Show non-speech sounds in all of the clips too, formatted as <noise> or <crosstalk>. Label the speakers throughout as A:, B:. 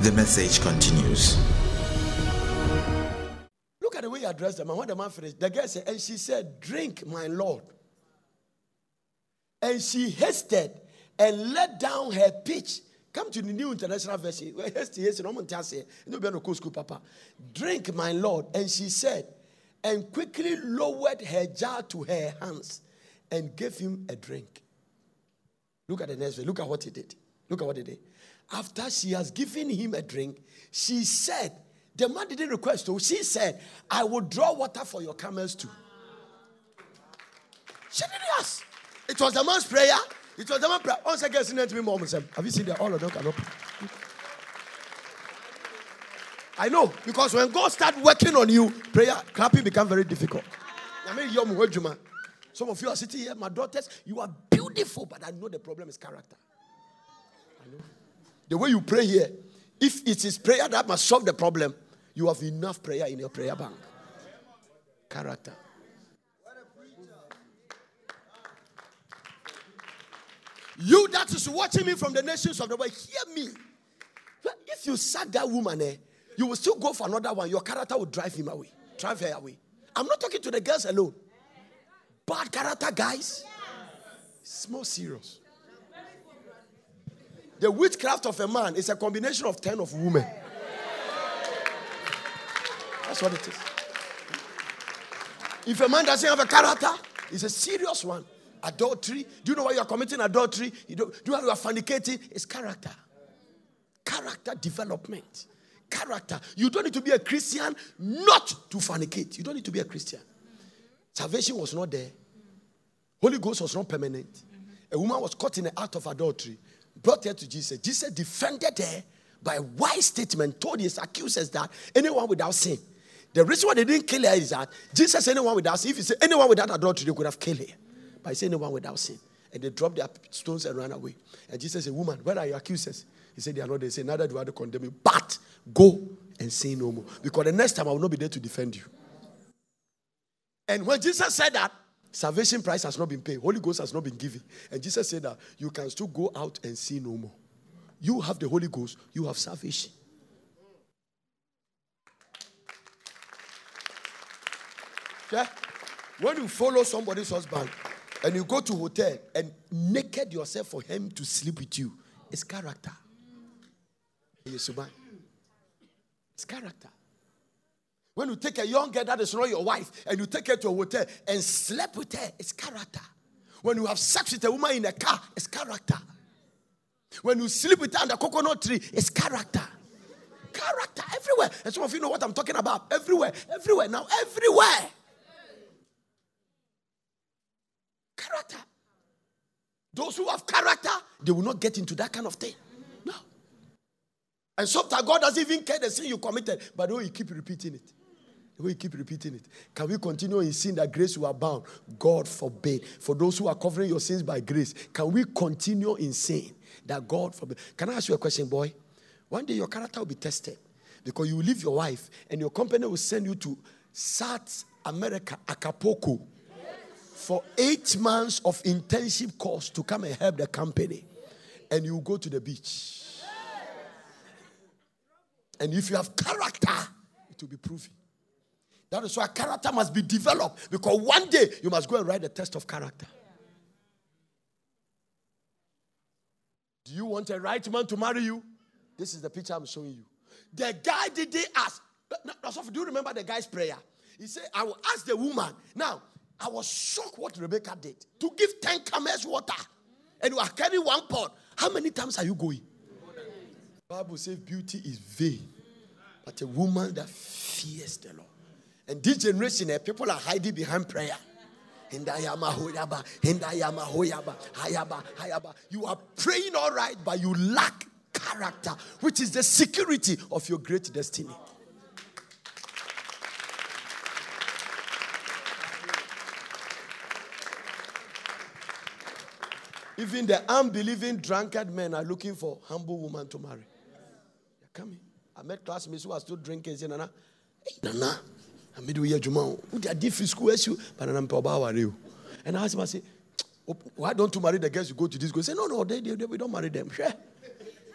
A: The message continues.
B: Look at the way he addressed the man. When the man finished, the girl said, and she said, Drink, my Lord. And she hasted and let down her pitch. Come to the New International Version. Hasty, hasty, no one you. No, be no school, Papa. Drink, my Lord. And she said, and quickly lowered her jar to her hands and gave him a drink. Look at the next verse. Look at what he did. Look at what he did. After she has given him a drink, she said, the man didn't request, so she said, I will draw water for your camels too. She didn't ask. It was the man's prayer. It was the man's prayer. Once again, sing to me, mom. Have you seen that? All of them cannot. I know because when God start working on you, prayer clapping become very difficult. Some of you are sitting here, my daughters, you are beautiful, but I know the problem is character. I know. The way you pray here, if it is prayer that must solve the problem, you have enough prayer in your prayer bank. Character. You that is watching me from the nations of the world, hear me. If you sack that woman, eh, you will still go for another one. Your character will drive him away, drive her away. I'm not talking to the girls alone. Bad character, guys. It's more serious. The witchcraft of a man is a combination of 10 of women. That's what it is. If a man doesn't have a character, it's a serious one. Adultery. Do you know why you are committing adultery? You do, do you know why you are fornicating? It's character. Character development. Character. You don't need to be a Christian not to fornicate. You don't need to be a Christian. Salvation was not there. Holy Ghost was not permanent. A woman was caught in the act of adultery, brought her to Jesus. Jesus defended her by a wise statement, told his accusers that anyone without sin. The reason why they didn't kill her is that Jesus anyone without sin. If he said anyone without adultery, they could have killed her. But he said anyone without sin. And they dropped their stones and ran away. And Jesus said, Woman, where are your accusers? He said, They are not. He said, Neither do I to condemn you. But go and sin no more. Because the next time I will not be there to defend you. And when Jesus said that, salvation price has not been paid, Holy Ghost has not been given. And Jesus said that you can still go out and sin no more. You have the Holy Ghost, you have salvation. Yeah? When you follow somebody's husband and you go to hotel and naked yourself for him to sleep with you, it's character. It's character. When you take a young girl that is not your wife and you take her to a hotel and sleep with her, it's character. When you have sex with a woman in a car, it's character. When you sleep with her under coconut tree, it's character. Character everywhere. And some of you know what I'm talking about. Everywhere, everywhere. Now, everywhere. Character. Those who have character, they will not get into that kind of thing. No. And sometimes God doesn't even care the sin you committed, but way you keep repeating it. You keep repeating it. Can we continue in sin that grace will abound? God forbid. For those who are covering your sins by grace, can we continue in sin that God forbid? Can I ask you a question, boy? One day your character will be tested because you will leave your wife and your company will send you to South America, Acapulco, for eight months of internship course to come and help the company. And you go to the beach. And if you have character, it will be proven. That is why character must be developed because one day you must go and write the test of character. Do you want a right man to marry you? This is the picture I'm showing you. The guy didn't ask. Do you remember the guy's prayer? He said, I will ask the woman. Now, I was shocked what Rebecca did to give 10 camels water. And you are carrying one pot. How many times are you going? Bible says beauty is vain, but a woman that fears the Lord. And this generation, eh, people are hiding behind prayer. You are praying all right, but you lack character, which is the security of your great destiny. Even the unbelieving drunkard men are looking for humble woman to marry. They're coming. I met classmates who are still drinking. Say, Nana, hey, Nana, I made you Juma. Who they are different school issue, but I'm you. And I asked him, I say, why don't you marry the girls you go to this school? Say, no, no, they, they, they, we don't marry them. Sure.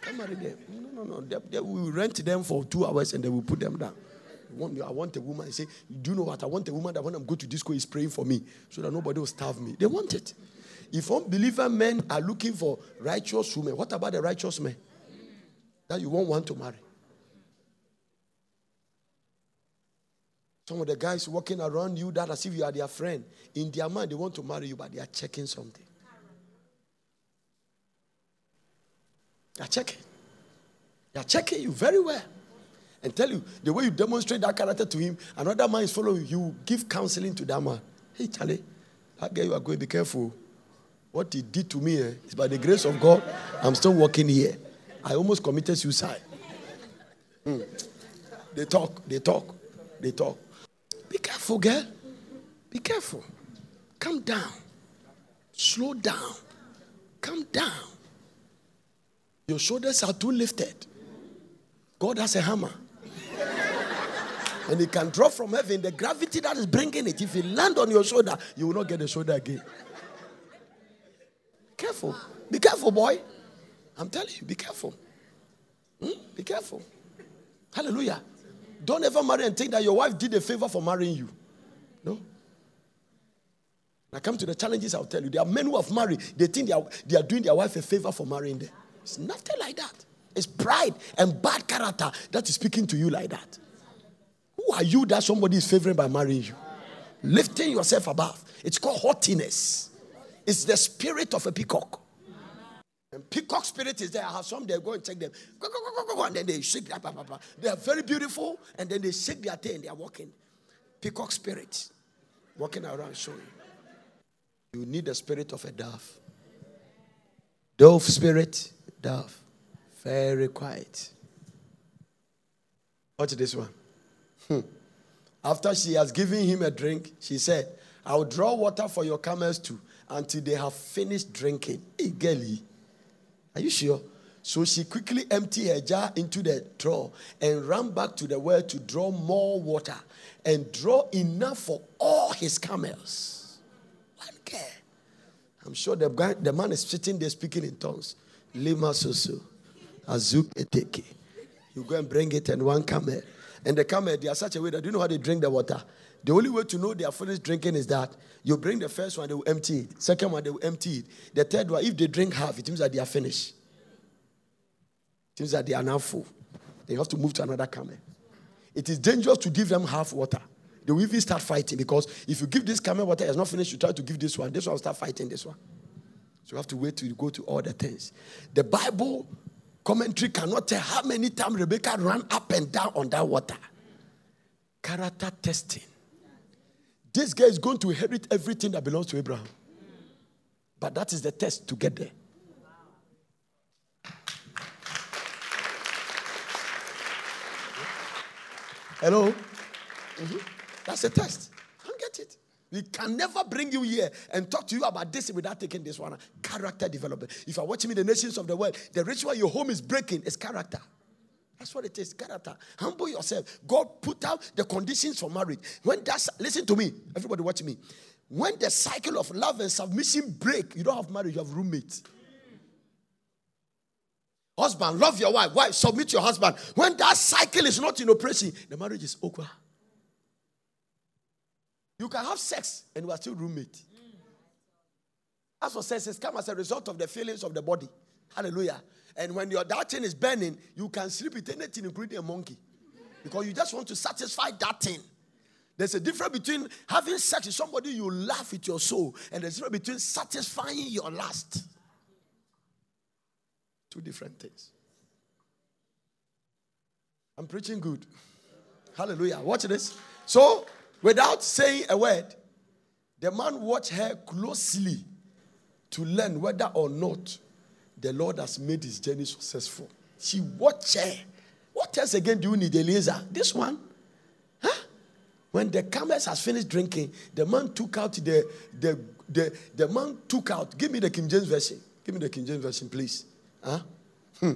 B: can't marry them. No, no, no. They, they will rent them for two hours and they will put them down. I want a woman. I say, Do you know what? I want a woman that when I'm going to disco is praying for me so that nobody will starve me. They want it. If unbeliever men are looking for righteous women, what about the righteous men that you won't want to marry? Some of the guys walking around you that as if you are their friend. In their mind, they want to marry you, but they are checking something. They are checking. They are checking you very well. And tell you the way you demonstrate that character to him, another man is following you. Give counseling to that man. Hey, Charlie, that guy you are going, to be careful. What he did to me eh, is by the grace of God, I'm still walking here. I almost committed suicide. Hmm. They talk, they talk, they talk. Be careful, girl. Be careful. Calm down. Slow down. Calm down. Your shoulders are too lifted. God has a hammer. and he can drop from heaven the gravity that is bringing it. If he land on your shoulder, you will not get the shoulder again. Careful. Be careful, boy. I'm telling you, be careful. Hmm? Be careful. Hallelujah. Don't ever marry and think that your wife did a favor for marrying you. No. I come to the challenges, I'll tell you. There are men who have married, they think they are, they are doing their wife a favor for marrying them. It's nothing like that. It's pride and bad character that is speaking to you like that. Who are you that somebody is favoring by marrying you? Lifting yourself above. It's called haughtiness. It's the spirit of a peacock. And peacock spirit is there. I have some, they go and check them. Go, go, go, go, go, and then they shake their papa. They are very beautiful, and then they shake their tail and they are walking. Peacock spirit. Walking around showing. You need the spirit of a dove. Dove spirit, dove. Very quiet. Watch this one. Hmm. After she has given him a drink, she said, I'll draw water for your camels too until they have finished drinking. Hey, girlie. Are you sure? So she quickly emptied her jar into the trough and ran back to the well to draw more water and draw enough for all his camels. One care. I'm sure the, guy, the man is sitting there speaking in tongues. Lima susu. Azuk eteke. You go and bring it and one camel. And the camel, they are such a way that you know how they drink the water? The only way to know they are finished drinking is that you bring the first one, they will empty it. Second one, they will empty it. The third one, if they drink half, it means that they are finished. It means that they are now full. They have to move to another camel. It is dangerous to give them half water. They will even start fighting because if you give this camel water, it's not finished, you try to give this one. This one will start fighting this one. So you have to wait till you go to all the things. The Bible commentary cannot tell how many times Rebecca ran up and down on that water. Character testing. This guy is going to inherit everything that belongs to Abraham. But that is the test to get there. Hello? Mm-hmm. That's a test. Don't get it. We can never bring you here and talk to you about this without taking this one. Character development. If you're watching me, the nations of the world, the why your home is breaking is character. That's what it is. Character. Humble yourself. God put out the conditions for marriage. When that's listen to me, everybody watch me. When the cycle of love and submission break, you don't have marriage, you have roommates. Husband, love your wife. Wife, submit your husband. When that cycle is not in operation, the marriage is awkward. You can have sex and we are still roommate. That's what sex has come as a result of the feelings of the body. Hallelujah. And when your that thing is burning, you can sleep with anything, including a monkey. Because you just want to satisfy that thing. There's a difference between having sex with somebody you laugh with your soul, and there's a difference between satisfying your lust. Two different things. I'm preaching good. Hallelujah. Watch this. So, without saying a word, the man watched her closely to learn whether or not the Lord has made his journey successful. She watched her. What else again do you need, Eliezer? This one? Huh? When the camels has finished drinking, the man took out the, the, the, the man took out, give me the King James Version. Give me the King James Version, please. Huh? Hmm.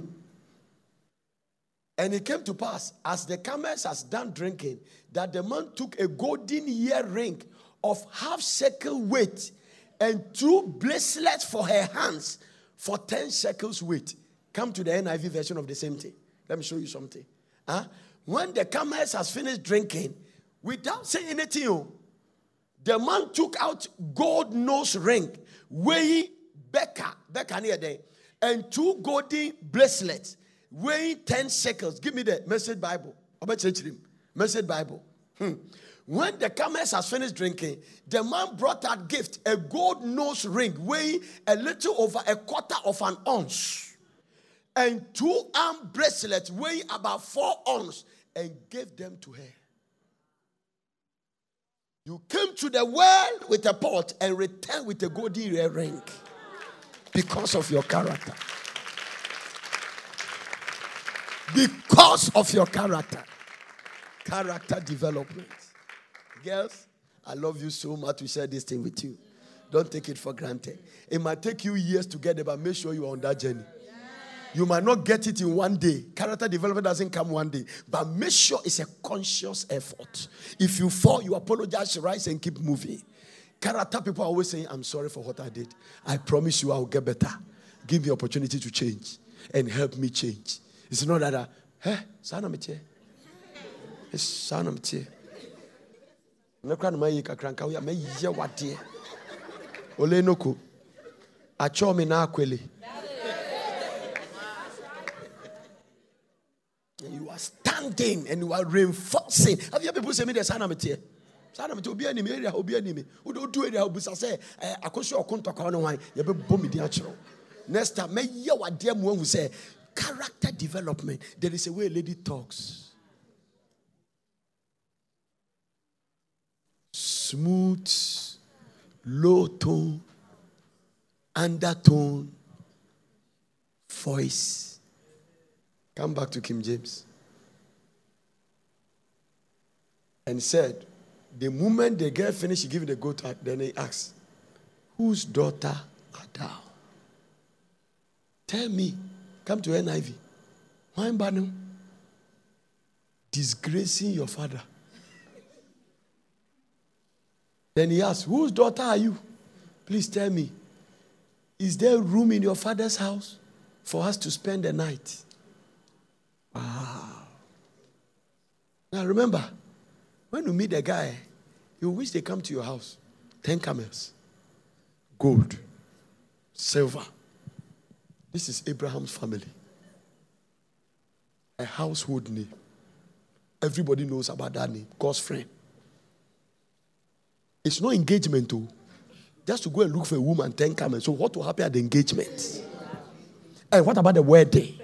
B: And it came to pass, as the camels has done drinking, that the man took a golden earring of half shekel weight and two bracelets for her hands for 10 shekels weight. Come to the NIV version of the same thing. Let me show you something. Huh? When the camels has finished drinking, without saying anything, oh, the man took out gold nose ring, weighing beka, beka near there, and two golden bracelets weighing 10 shekels. Give me the message Bible. I'm about to teach him Message Bible. Hmm. When the camels has finished drinking, the man brought that gift, a gold nose ring weighing a little over a quarter of an ounce, and two arm bracelets weighing about four ounces, and gave them to her. You came to the well with a pot and returned with a golden ring because of your character. Because of your character. Character development. Girls, I love you so much to share this thing with you. Don't take it for granted. It might take you years to get there, but make sure you're on that journey. You might not get it in one day. Character development doesn't come one day. But make sure it's a conscious effort. If you fall, you apologize, rise, and keep moving. Character people are always saying, I'm sorry for what I did. I promise you I'll get better. Give me opportunity to change and help me change. It's not that, uh, hey, sana metie. It's sana metie. Mɛkora no mayi kakra nka woyɛ mɛyɛ wadeɛ. Ole noko. Akyɛw me na akwele. You are standing and you are reinforcing. Have you people say me the sana metie sana metie obi anim area obi anim. Wode odu area obusa sɛ eh, akoso ɔko ntɔkwa no me next time mɛyɛ wadeɛ mu ahu sɛ character development there is a way a lady talks smooth, low tone, undertone voice. Come back to King James. And said, the moment the girl finished, she gave the goat, then he asked, Whose daughter art thou? Tell me, come to NIV. Why, Banu? Disgracing your father. Then he asked, Whose daughter are you? Please tell me. Is there room in your father's house for us to spend the night? Wow. Now remember, when you meet a guy, you wish they come to your house. Ten camels, gold, silver. This is Abraham's family. A household name. Everybody knows about that name. God's friend. It's no engagement, too. Just to go and look for a woman, ten come. So, what will happen at the engagement? And what about the wedding?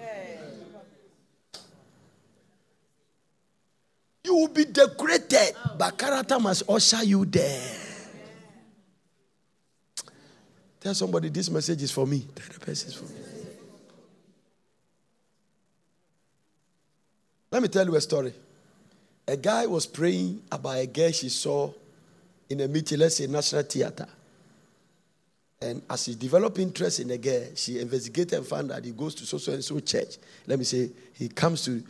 B: You will be decorated, but character must usher you there. Tell somebody this message is for me. Tell the person is for me. Let me tell you a story. A guy was praying about a girl she saw in a meeting, let's say National Theatre. And as he developed interest in the girl, she investigated and found that he goes to so and so church. Let me say, he comes to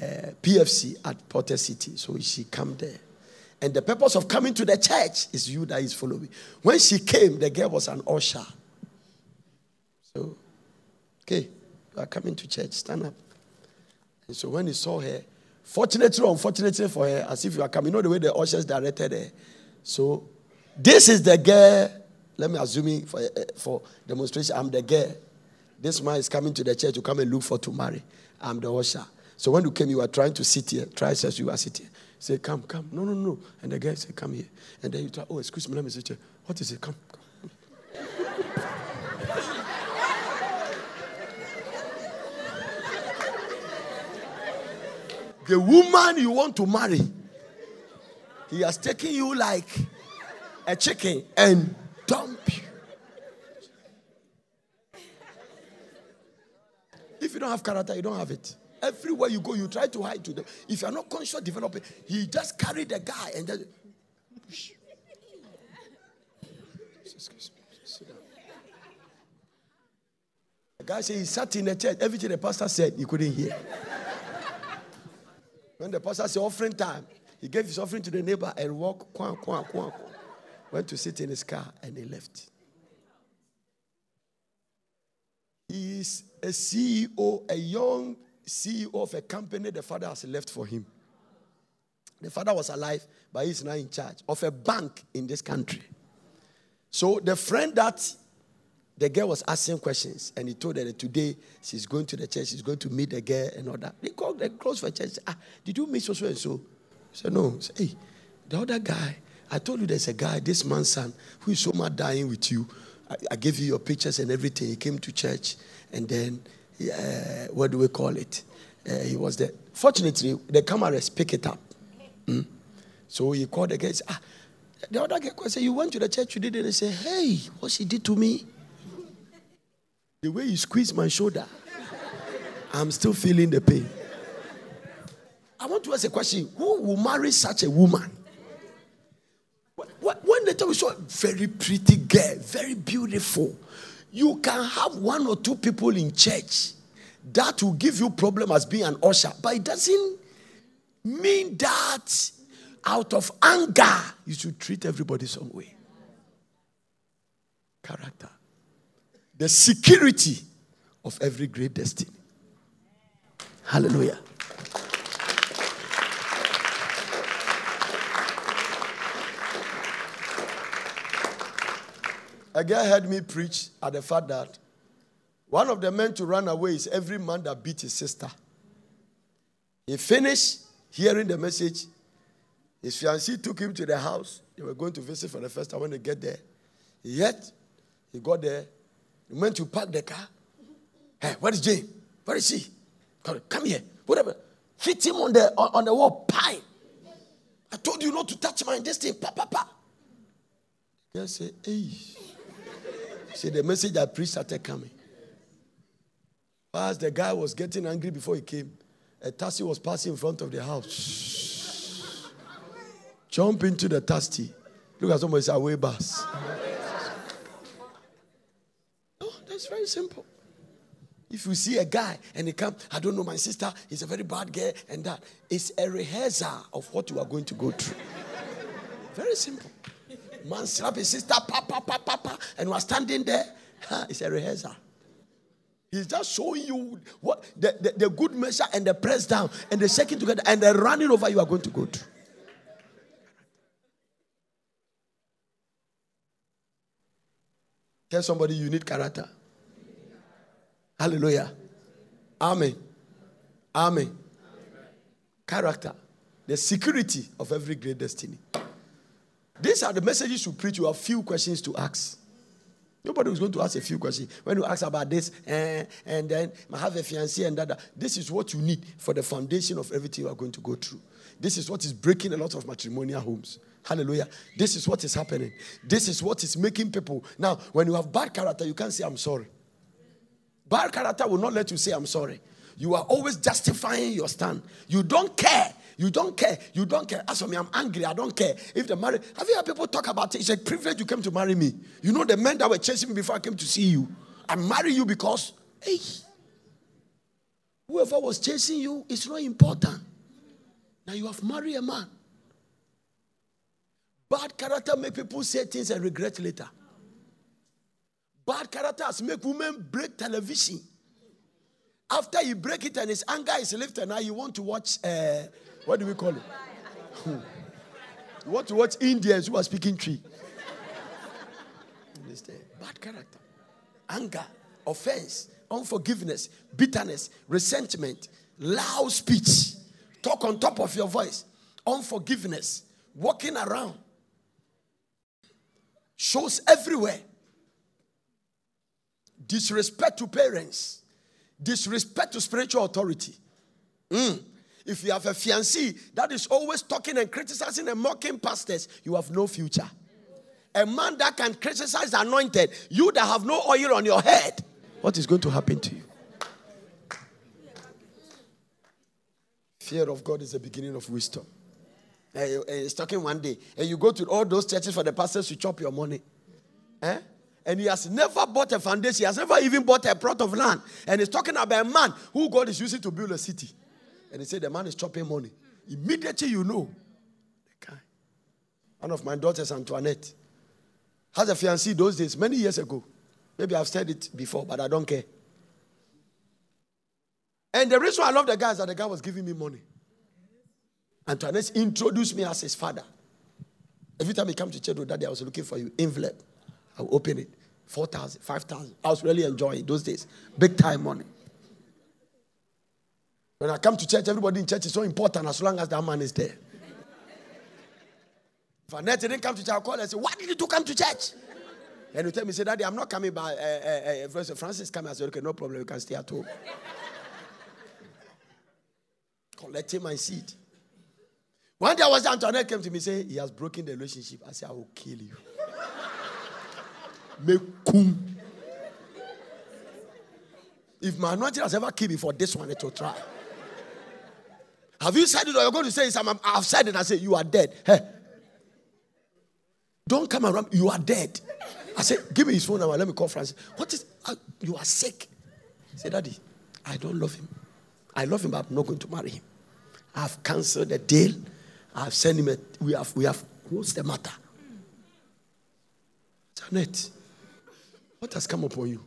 B: uh, PFC at Porter City. So she come there. And the purpose of coming to the church is you that is following. When she came, the girl was an usher. So, okay, you are coming to church, stand up. And so when he saw her, fortunately or unfortunately for her, as if you are coming, you know the way the ushers directed her, so, this is the girl. Let me assume for, uh, for demonstration, I'm the girl. This man is coming to the church to come and look for to marry. I'm the usher. So when you came, you were trying to sit here. Try says you are sitting. Say, come, come. No, no, no. And the guy said, come here. And then you try, oh, excuse me, let me sit here. What is it? Come, come. <laughs> the woman you want to marry he has taken you like a chicken and dumped you. If you don't have character, you don't have it. Everywhere you go, you try to hide to them. If you are not conscious developing, he just carried the guy and then. The guy said he sat in the church. Everything the pastor said, he couldn't hear. When the pastor said offering time, he gave his offering to the neighbor and walked, quack, quack, quack, went to sit in his car and he left. He is a CEO, a young CEO of a company the father has left for him. The father was alive, but he's now in charge of a bank in this country. So the friend that the girl was asking questions, and he told her that today she's going to the church, she's going to meet the girl and all that. They called the close for church. Ah, did you meet so and so? Said, No. Said, hey, the other guy, I told you there's a guy, this man's son, who is so much dying with you. I, I gave you your pictures and everything. He came to church, and then, uh, what do we call it? Uh, he was there. Fortunately, the cameras pick it up. Mm? So he called the guy. Said, ah, the other guy said, You went to the church, you did it. And he said, Hey, what she did to me? The way you squeezed my shoulder, I'm still feeling the pain. I want to ask a question Who will marry such a woman? When tell you so very pretty girl, very beautiful, you can have one or two people in church that will give you problem as being an usher, but it doesn't mean that out of anger you should treat everybody some way. Character the security of every great destiny. Hallelujah. A guy heard me preach at the fact that one of the men to run away is every man that beat his sister. He finished hearing the message. His fiancée took him to the house. They were going to visit for the first time when they get there. Yet, he got there he went to park the car. Hey, where is Jane? Where is she? Come here. Whatever. Hit him on the on, on the wall. Pie. I told you not to touch my thing. Pa, pa, pa. Girl said, hey. See, the message I preached started coming. As the guy was getting angry before he came, a taxi was passing in front of the house. Jump into the taxi. Look at somebody say, away bus. That's very simple. If you see a guy and he come, I don't know my sister, he's a very bad girl, and that it's a rehearsal of what you are going to go through. very simple. Man slap his sister, papa, papa, papa, and was standing there. It's a rehearsal. He's just showing you what the, the, the, good measure and the press down and the shaking together and the running over you are going to go to. Tell somebody you need character. Hallelujah. Amen. Amen. Character. The security of every great destiny. These are the messages you preach. You have few questions to ask. Nobody is going to ask a few questions. When you ask about this, eh, and then I have a fiancé and that, this is what you need for the foundation of everything you are going to go through. This is what is breaking a lot of matrimonial homes. Hallelujah. This is what is happening. This is what is making people. Now, when you have bad character, you can't say, I'm sorry. Bad character will not let you say, I'm sorry. You are always justifying your stand. You don't care. You don't care. You don't care. As for me, I'm angry. I don't care. If the marriage, have you heard people talk about it? It's a privilege you came to marry me. You know the men that were chasing me before I came to see you. I marry you because, hey, whoever was chasing you is not important. Now you have married a man. Bad character make people say things and regret later. Bad characters make women break television. After you break it and his anger is lifted, now you want to watch, uh, what do we call it? you want to watch Indians who are speaking tree. Bad character, anger, offense, unforgiveness, bitterness, resentment, loud speech, talk on top of your voice, unforgiveness, walking around, shows everywhere disrespect to parents, disrespect to spiritual authority. Mm. If you have a fiancé that is always talking and criticizing and mocking pastors, you have no future. A man that can criticize the anointed, you that have no oil on your head, what is going to happen to you? Fear of God is the beginning of wisdom. Eh, eh, eh, he's talking one day, and you go to all those churches for the pastors to chop your money. Eh? and he has never bought a foundation. He has never even bought a plot of land. And he's talking about a man who God is using to build a city. And he said the man is chopping money. Immediately you know. The guy. One of my daughters, Antoinette, has a fiancé those days, many years ago. Maybe I've said it before, but I don't care. And the reason I love the guy is that the guy was giving me money. Antoinette introduced me as his father. Every time he come to church, with daddy, I was looking for you. Envelope. I will open it. 4,000, 5,000. I was really enjoying those days. Big time money. When I come to church, everybody in church is so important as long as that man is there. If Annette didn't come to church, I'll call and say, Why did you come to church? And you tell me, say, Daddy, I'm not coming by. Uh, uh, uh, Francis coming. I said, Okay, no problem. You can stay at home. Collecting my seed. One day I was down, Antoinette came to me and say he has broken the relationship. I said, I will kill you. Mekum. If my anointing has ever killed me for this one, it will try. Have you said it or you're going to say something? I've said it. I say, You are dead. Hey. Don't come around. You are dead. I said, Give me his phone number. Let me call Francis. What is, uh, you are sick. He said, Daddy, I don't love him. I love him, but I'm not going to marry him. I've canceled the deal. I've sent him a, we have, we have, what's the matter? Janet, what has come upon you?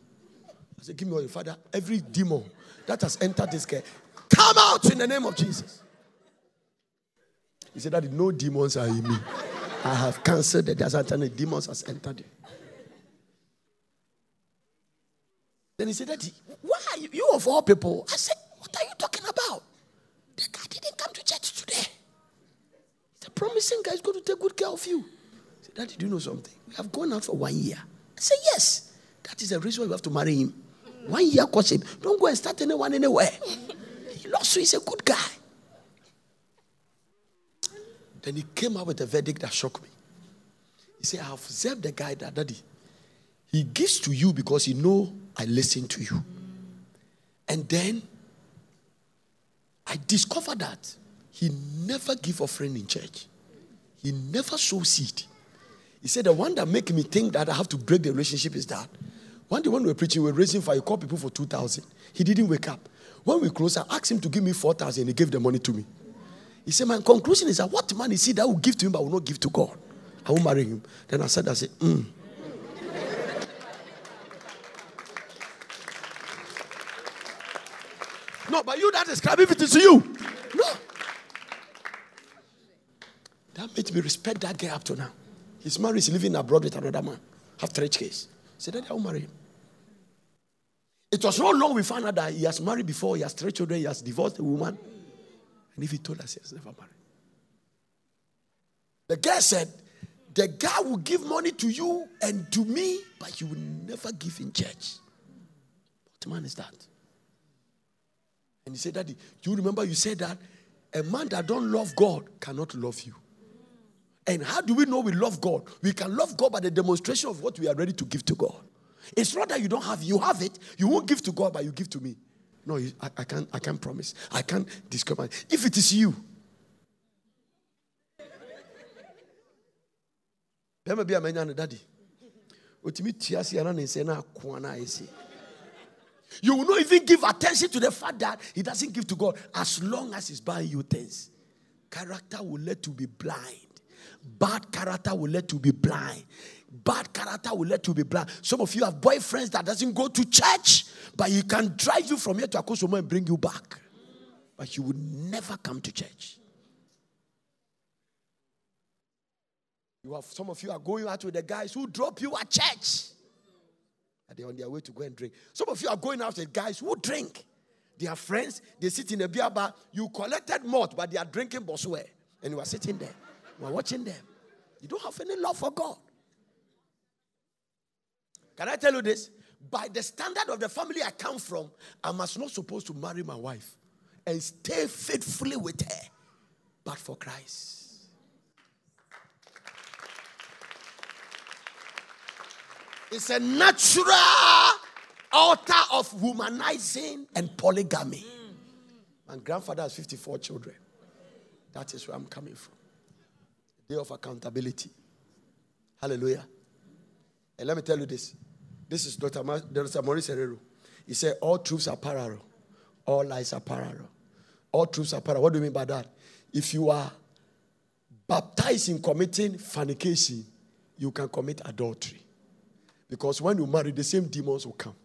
B: I said, Give me all your father. Every demon that has entered this guy, come out in the name of Jesus. He said, That no demons are in me. I have canceled the desert and demons has entered you. Then he said, Daddy, why you of all people? I said, What are you talking about? The guy didn't come to church today. A promising guy, he's going to take good care of you. I said, Daddy, do you know something? We have gone out for one year. I said, Yes. That is the reason why you have to marry him. One year courtship. Don't go and start anyone anywhere. You, he's a good guy. Then he came out with a verdict that shocked me. He said, I have observed the guy that daddy. He gives to you because he know I listen to you. And then I discovered that he never give offering in church. He never sow seed. He said the one that make me think that I have to break the relationship is that one day when we were preaching, we were raising you call people for 2,000. He didn't wake up. When we close, I asked him to give me 4,000. He gave the money to me. He said, My conclusion is that what man is he that will give to him but will not give to God? I will marry him. Then I said, I said, mm. No, but you that describe if it is you. No. That made me respect that guy up to now. His married, is living abroad with another man. Have three kids. Said, Daddy, I will marry him. It was not long we found out that he has married before, he has three children, he has divorced a woman. And if he told us he has never married. The guy said, The guy will give money to you and to me, but he will never give in church. What man is that? And he said, Daddy, do you remember you said that a man that don't love God cannot love you? And how do we know we love God? We can love God by the demonstration of what we are ready to give to God. It's not that you don't have, you have it. You won't give to God, but you give to me. No, I, I, can't. I can't promise. I can't discover. If it is you, you will not even give attention to the fact that he doesn't give to God as long as he's buying you things. Character will let you be blind. Bad character will let you be blind. Bad character will let you be blind. Some of you have boyfriends that doesn't go to church, but he can drive you from here to Akosombo and bring you back. But he will never come to church. You have some of you are going out with the guys who drop you at church. And they're on their way to go and drink. Some of you are going out with guys who drink. They are friends, they sit in a beer bar. You collected malt, but they are drinking bosware. And you are sitting there. You are watching them. You don't have any love for God. Can I tell you this? By the standard of the family I come from, I must not supposed to marry my wife and stay faithfully with her, but for Christ. It's a natural altar of womanizing and polygamy. My grandfather has 54 children. That is where I'm coming from. Day of accountability. Hallelujah. And let me tell you this. This is Dr. Ma- Dr. Maurice Herrero. He said, All truths are parallel, all lies are parallel. All truths are parallel. What do you mean by that? If you are baptized in committing fornication, you can commit adultery. Because when you marry, the same demons will come.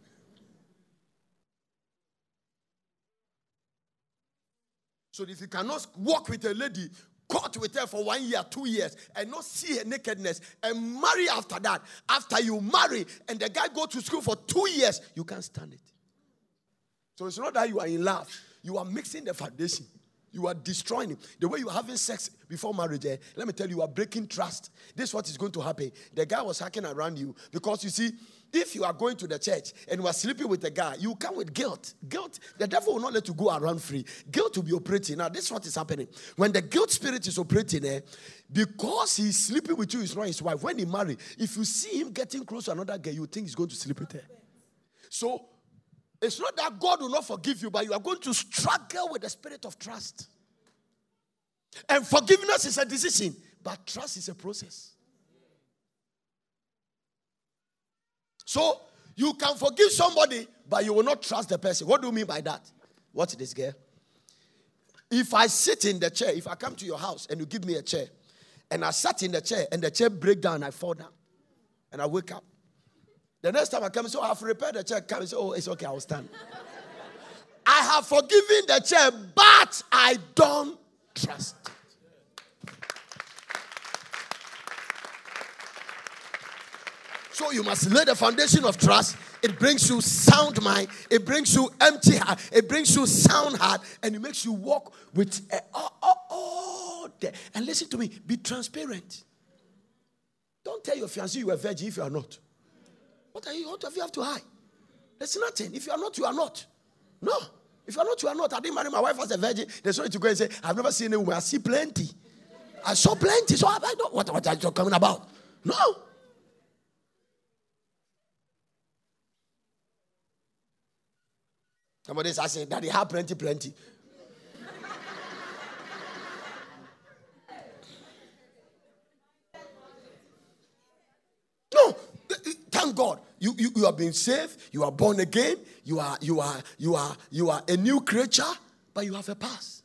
B: So if you cannot walk with a lady, court with her for one year, two years, and not see her nakedness, and marry after that, after you marry, and the guy go to school for two years, you can't stand it. So it's not that you are in love, you are mixing the foundation. You are destroying him. The way you are having sex before marriage, eh, let me tell you, you are breaking trust. This is what is going to happen. The guy was hacking around you because you see, if you are going to the church and you are sleeping with a guy, you come with guilt. Guilt, the devil will not let you go around free. Guilt will be operating. Now, this is what is happening. When the guilt spirit is operating, eh, because he's sleeping with you, he's not his wife. When he married, if you see him getting close to another girl, you think he's going to sleep with her. So it's not that God will not forgive you, but you are going to struggle with the spirit of trust. And forgiveness is a decision, but trust is a process. So you can forgive somebody, but you will not trust the person. What do you mean by that? What's this girl? If I sit in the chair, if I come to your house and you give me a chair, and I sat in the chair and the chair break down, I fall down, and I wake up. The next time I come, so oh, I've repaired the chair. Come and say, oh, it's okay, I'll stand. I have forgiven the chair, but I don't trust. So you must lay the foundation of trust. It brings you sound mind. It brings you empty heart. It brings you sound heart, and it makes you walk with a, oh, oh, oh, And listen to me. Be transparent. Don't tell your fiancé you are a virgin if you are not. What are you? What have you have to hide? There's nothing. If you are not, you are not. No. If you are not, you are not. I didn't marry my wife as a virgin. There's no to go and say, I've never seen a woman. I see plenty. I saw plenty. So I, I don't. What, what are you coming about? No. Somebody is asking, Daddy, have plenty, plenty. no, thank God. You, you, you have been saved, you are born again, you are you are you are you are a new creature, but you have a past.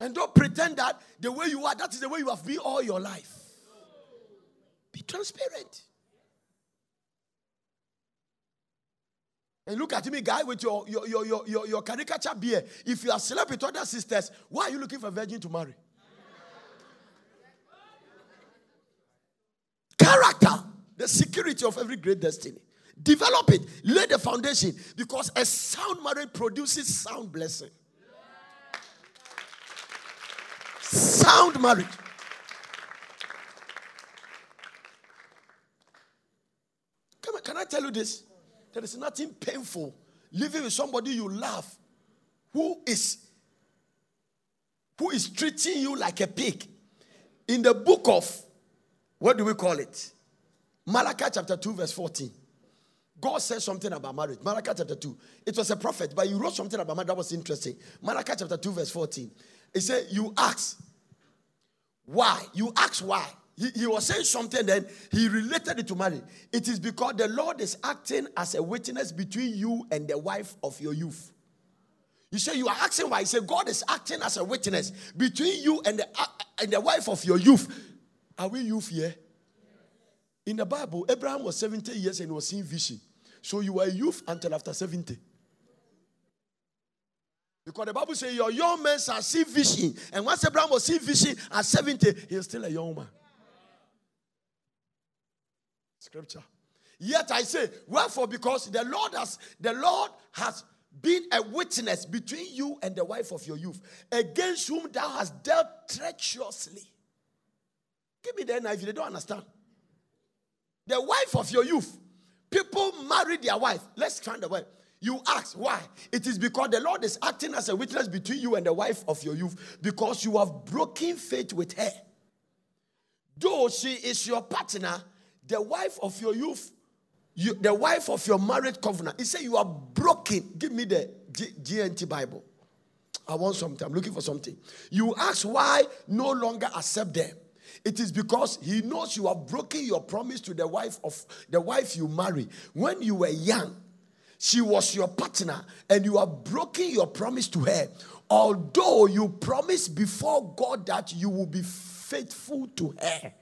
B: And don't pretend that the way you are, that is the way you have been all your life. Be transparent. And look at me, guy, with your, your, your, your, your, your caricature beer. If you are slept with other sisters, why are you looking for a virgin to marry? Character, of every great destiny. Develop it, lay the foundation because a sound marriage produces sound blessing. Sound marriage. Come on, can I tell you this? There is nothing painful living with somebody you love who is who is treating you like a pig. In the book of what do we call it? Malachi chapter 2, verse 14. God said something about marriage. Malachi chapter 2. It was a prophet, but he wrote something about marriage that was interesting. Malachi chapter 2, verse 14. He said, You ask why? You ask why? He, he was saying something, then he related it to marriage. It is because the Lord is acting as a witness between you and the wife of your youth. You say you are asking why. He said God is acting as a witness between you and the, uh, and the wife of your youth. Are we youth here? In the Bible, Abraham was 70 years and was seeing vision. So you were a youth until after 70. Because the Bible says your young men shall see vision. And once Abraham was seeing vision at 70, he he's still a young man. Scripture. Yet I say, wherefore, because the Lord has the Lord has been a witness between you and the wife of your youth, against whom thou hast dealt treacherously. Give me the NIV, they don't understand. The wife of your youth. People marry their wife. Let's find the word. You ask why? It is because the Lord is acting as a witness between you and the wife of your youth because you have broken faith with her. Though she is your partner, the wife of your youth, you, the wife of your marriage covenant, he said you are broken. Give me the G- GNT Bible. I want something. I'm looking for something. You ask why no longer accept them. It is because he knows you have broken your promise to the wife of the wife you marry. When you were young, she was your partner, and you have broken your promise to her. Although you promised before God that you will be faithful to her.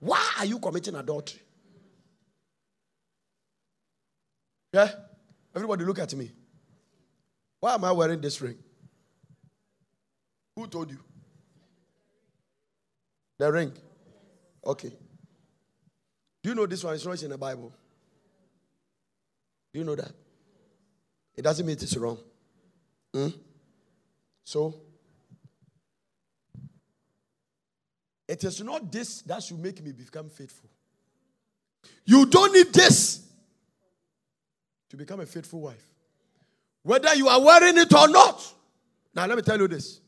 B: Why are you committing adultery? Yeah? Everybody look at me. Why am I wearing this ring? Who told you? The ring. Okay. Do you know this one is not in the Bible? Do you know that? It doesn't mean it's wrong. Hmm? So, it is not this that should make me become faithful. You don't need this to become a faithful wife. Whether you are wearing it or not. Now, let me tell you this.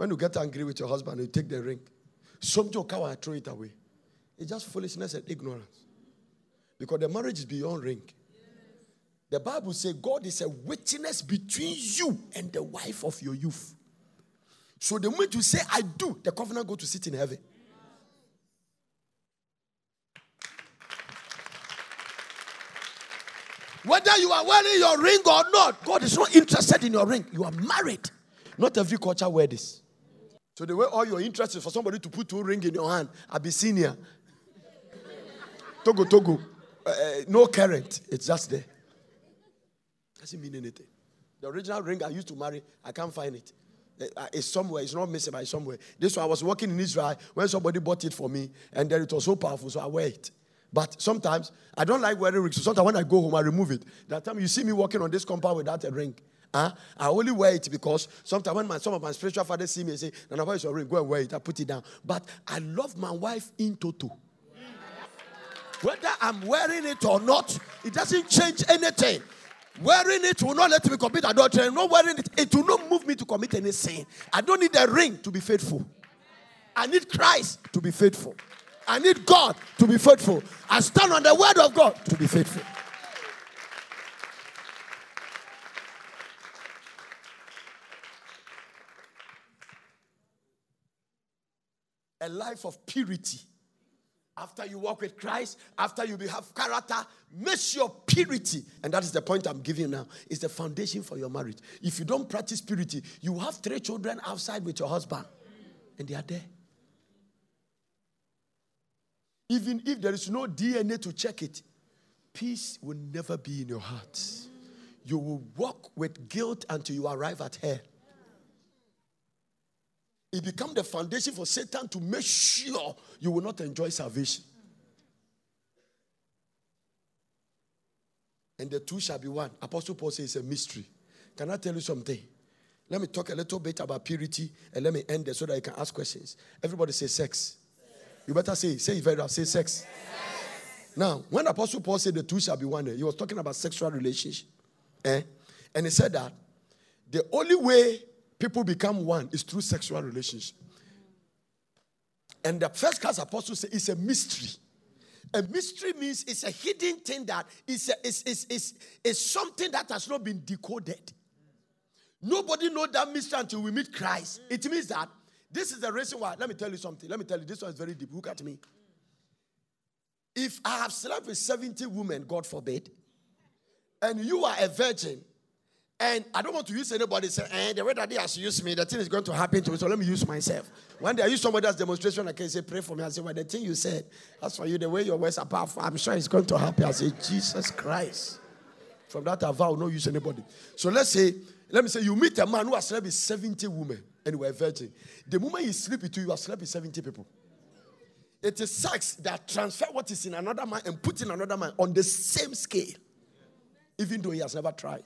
B: When you get angry with your husband, you take the ring. Some how I throw it away. It's just foolishness and ignorance. Because the marriage is beyond ring. The Bible says God is a witness between you and the wife of your youth. So the moment you say, I do, the covenant go to sit in heaven. Whether you are wearing your ring or not, God is not interested in your ring. You are married. Not every culture wear this. So the way all your interest is for somebody to put two ring in your hand, Abyssinia, Togo, Togo, uh, no current. It's just there. Doesn't mean anything. The original ring I used to marry, I can't find it. Uh, it's somewhere. It's not missing, but it's somewhere. This one I was working in Israel when somebody bought it for me, and then it was so powerful, so I wear it. But sometimes I don't like wearing rings. So sometimes when I go home, I remove it. That time you see me walking on this compound without a ring. Huh? I only wear it because sometimes when my, some of my spiritual fathers see me and say, Nana, where is your ring? Go and wear it. I put it down. But I love my wife in total. Whether I'm wearing it or not, it doesn't change anything. Wearing it will not let me commit adultery. Not wearing it, it will not move me to commit any sin. I don't need a ring to be faithful. I need Christ to be faithful. I need God to be faithful. I stand on the word of God to be faithful. A life of purity. After you walk with Christ, after you have character, make sure purity, and that is the point I'm giving now, is the foundation for your marriage. If you don't practice purity, you have three children outside with your husband, and they are there. Even if there is no DNA to check it, peace will never be in your heart. You will walk with guilt until you arrive at hell. It becomes the foundation for Satan to make sure you will not enjoy salvation. And the two shall be one. Apostle Paul says it's a mystery. Can I tell you something? Let me talk a little bit about purity and let me end there so that you can ask questions. Everybody say sex. You better say, say it very well, say sex. sex. Now, when Apostle Paul said the two shall be one, he was talking about sexual relationship. Eh? And he said that the only way people become one is through sexual relationship. And the first class apostle said it's a mystery. A mystery means it's a hidden thing that is, a, is, is, is, is something that has not been decoded. Nobody knows that mystery until we meet Christ. It means that this is the reason why. Let me tell you something. Let me tell you, this one is very deep. Look at me. If I have slept with 70 women, God forbid, and you are a virgin, and I don't want to use anybody say, eh, the way that he has used me, the thing is going to happen to me, so let me use myself. One day I use somebody else's demonstration, I can say, pray for me. I say, well, the thing you said, that's for you, the way your words are powerful, I'm sure it's going to happen. I say, Jesus Christ. From that I vow, not use anybody. So let's say, let me say, you meet a man who has slept with 70 women and were virgin. The moment you sleep with you, you have slept with 70 people. It is sex that transfer what is in another man and put in another man on the same scale, even though he has never tried.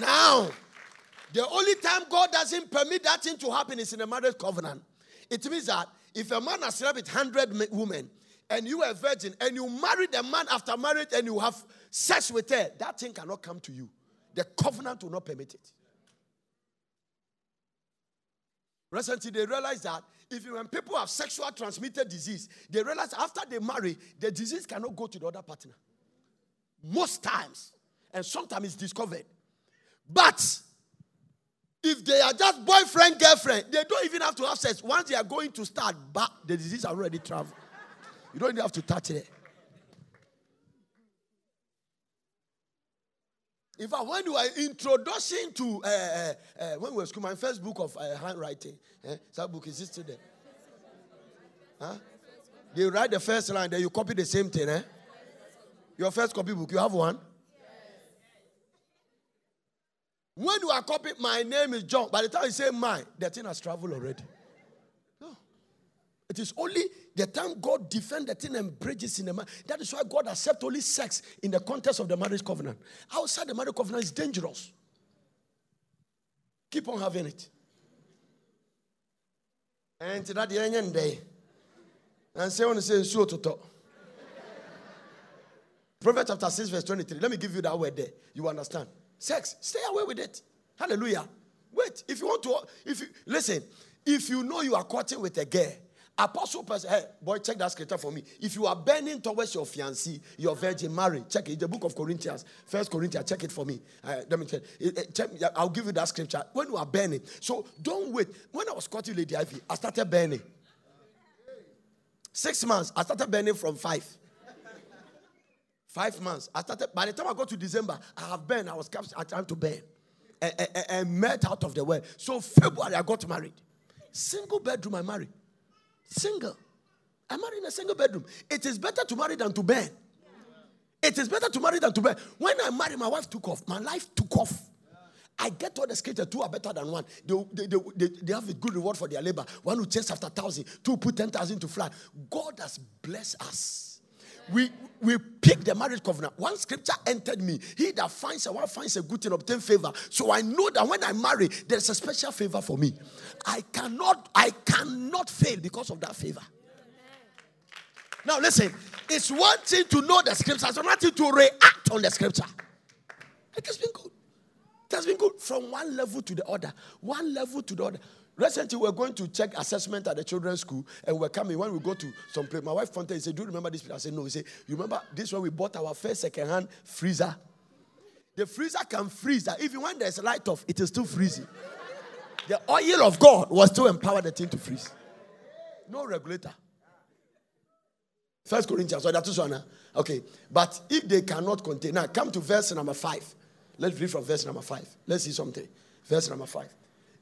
B: Now, the only time God doesn't permit that thing to happen is in a marriage covenant. It means that if a man has slept with 100 women and you are a virgin and you marry the man after marriage and you have sex with her, that thing cannot come to you the covenant will not permit it. Recently, they realized that if when people have sexual transmitted disease, they realize after they marry, the disease cannot go to the other partner. Most times, and sometimes it's discovered. But if they are just boyfriend, girlfriend, they don't even have to have sex. Once they are going to start, but the disease already traveled. You don't even have to touch it. In fact, when you are introducing to, uh, uh, uh, when we were school, my first book of uh, handwriting, eh, that book is still there. Huh? They write the first line, then you copy the same thing. Eh? Your first copy book, you have one? When you are copying, my name is John, by the time you say mine, the thing has traveled already. No. It is only the time God defend the thing and bridges in the man. That is why God accepts only sex in the context of the marriage covenant. Outside the marriage covenant is dangerous. Keep on having it. And that the end day. And say same so to talk. Proverbs chapter 6, verse 23. Let me give you that word there. You understand? Sex. Stay away with it. Hallelujah. Wait. If you want to, if you listen, if you know you are courting with a girl, apostle person, hey, boy, check that scripture for me. If you are burning towards your fiancé, your virgin married, check it. The book of Corinthians, First Corinthians, check it for me. Uh, let me check. check. I'll give you that scripture. When you are burning, so don't wait. When I was courting Lady Ivy, I started burning. Six months, I started burning from five. Five months. I started, by the time I got to December, I have burned. I was I trying to burn. And, and, met out of the way. So February, I got married. Single bedroom, I married. Single. I married in a single bedroom. It is better to marry than to burn. It is better to marry than to burn. When I married, my wife took off. My life took off. I get all the scripture, two are better than one. They, they, they, they, have a good reward for their labor. One who chase after thousand, two put ten thousand to fly. God has blessed us we we pick the marriage covenant. One scripture entered me. He that finds a wife finds a good thing, obtain favor. So I know that when I marry, there's a special favor for me. I cannot, I cannot fail because of that favor. Now listen, it's one thing to know the scripture, it's another thing to react on the scripture. It has been good. It has been good from one level to the other, one level to the other. Recently, we are going to check assessment at the children's school, and we're coming. When we go to some place, my wife Fonte said, Do you remember this? I said, No. He said, You remember this when we bought our first second-hand freezer? The freezer can freeze that even when there's light off, it is still freezing. the oil of God was still empower the thing to freeze. No regulator. First Corinthians, so that's one. Okay, but if they cannot contain, now come to verse number five. Let's read from verse number five. Let's see something. Verse number five.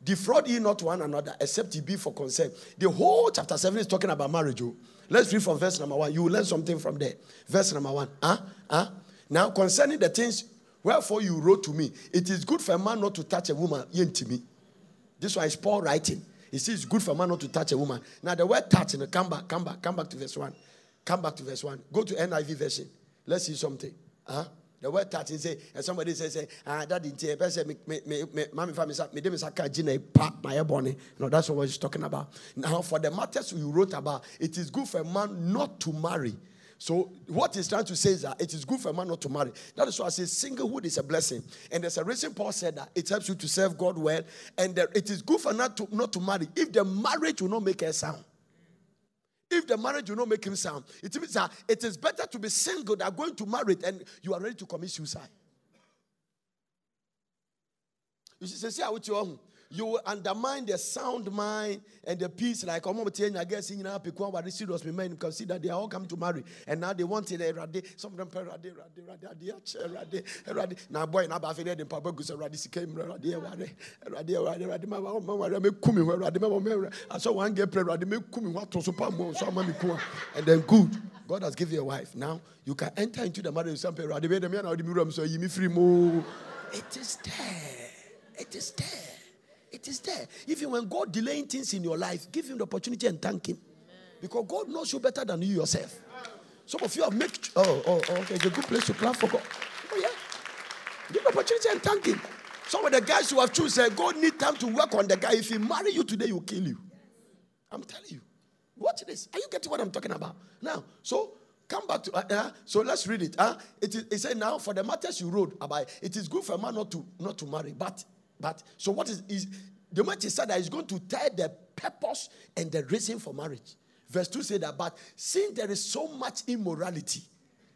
B: Defraud ye not one another, except ye be for consent. The whole chapter 7 is talking about marriage. Oh. Let's read from verse number 1. You will learn something from there. Verse number 1. Huh? Huh? Now, concerning the things wherefore you wrote to me, it is good for a man not to touch a woman. Me. This one is Paul writing. He says it's good for a man not to touch a woman. Now, the word touch, come back, come back, come back to verse 1. Come back to verse 1. Go to NIV version. Let's see something. Huh? The word touch is say, and somebody says, ah, that didn't say, person, me, me, me, mommy, family, me, kajina, pa, my ebony. No, that's what he's talking about. Now, for the matters you wrote about, it is good for a man not to marry. So, what he's trying to say is that it is good for a man not to marry. That is why I say singlehood is a blessing. And there's a reason Paul said that it helps you to serve God well. And it is good for not to, not to marry if the marriage will not make a sound. If the marriage will not make him sound, it means that it is better to be single than going to marry and you are ready to commit suicide. You say, you will undermine the sound mind and the peace. Like, I'm going I guess, you know, people are serious men you can see that they all coming to marry. And now they want it. Some of them pay rade, rade, rade, rade, rade. Now, boy, now, I'm going to papa goose rade, came rade, rade, rade, rade, rade, my mama, rade, me kumi, rade, my mama, I saw one get pray rade, me kumi, what to super more, so I'm And then good. God has given you a wife. Now, you can enter into the marriage some rade, rade, me, and I'll be you free. It is there. It is there. It is there. Even when God delaying things in your life, give him the opportunity and thank him. Because God knows you better than you yourself. Some of you have made oh, oh, oh, okay, it's a good place to clap for God. Oh, yeah. Give the opportunity and thank him. Some of the guys who have chosen, God need time to work on the guy. If he marry you today, he will kill you. I'm telling you. Watch this. Are you getting what I'm talking about? Now, so come back to uh, uh, so let's read it. Uh, it, is, it said now for the matters you wrote about it is good for a man not to not to marry, but but so what is, is the moment he said that he's going to tell the purpose and the reason for marriage. Verse 2 said that, but since there is so much immorality,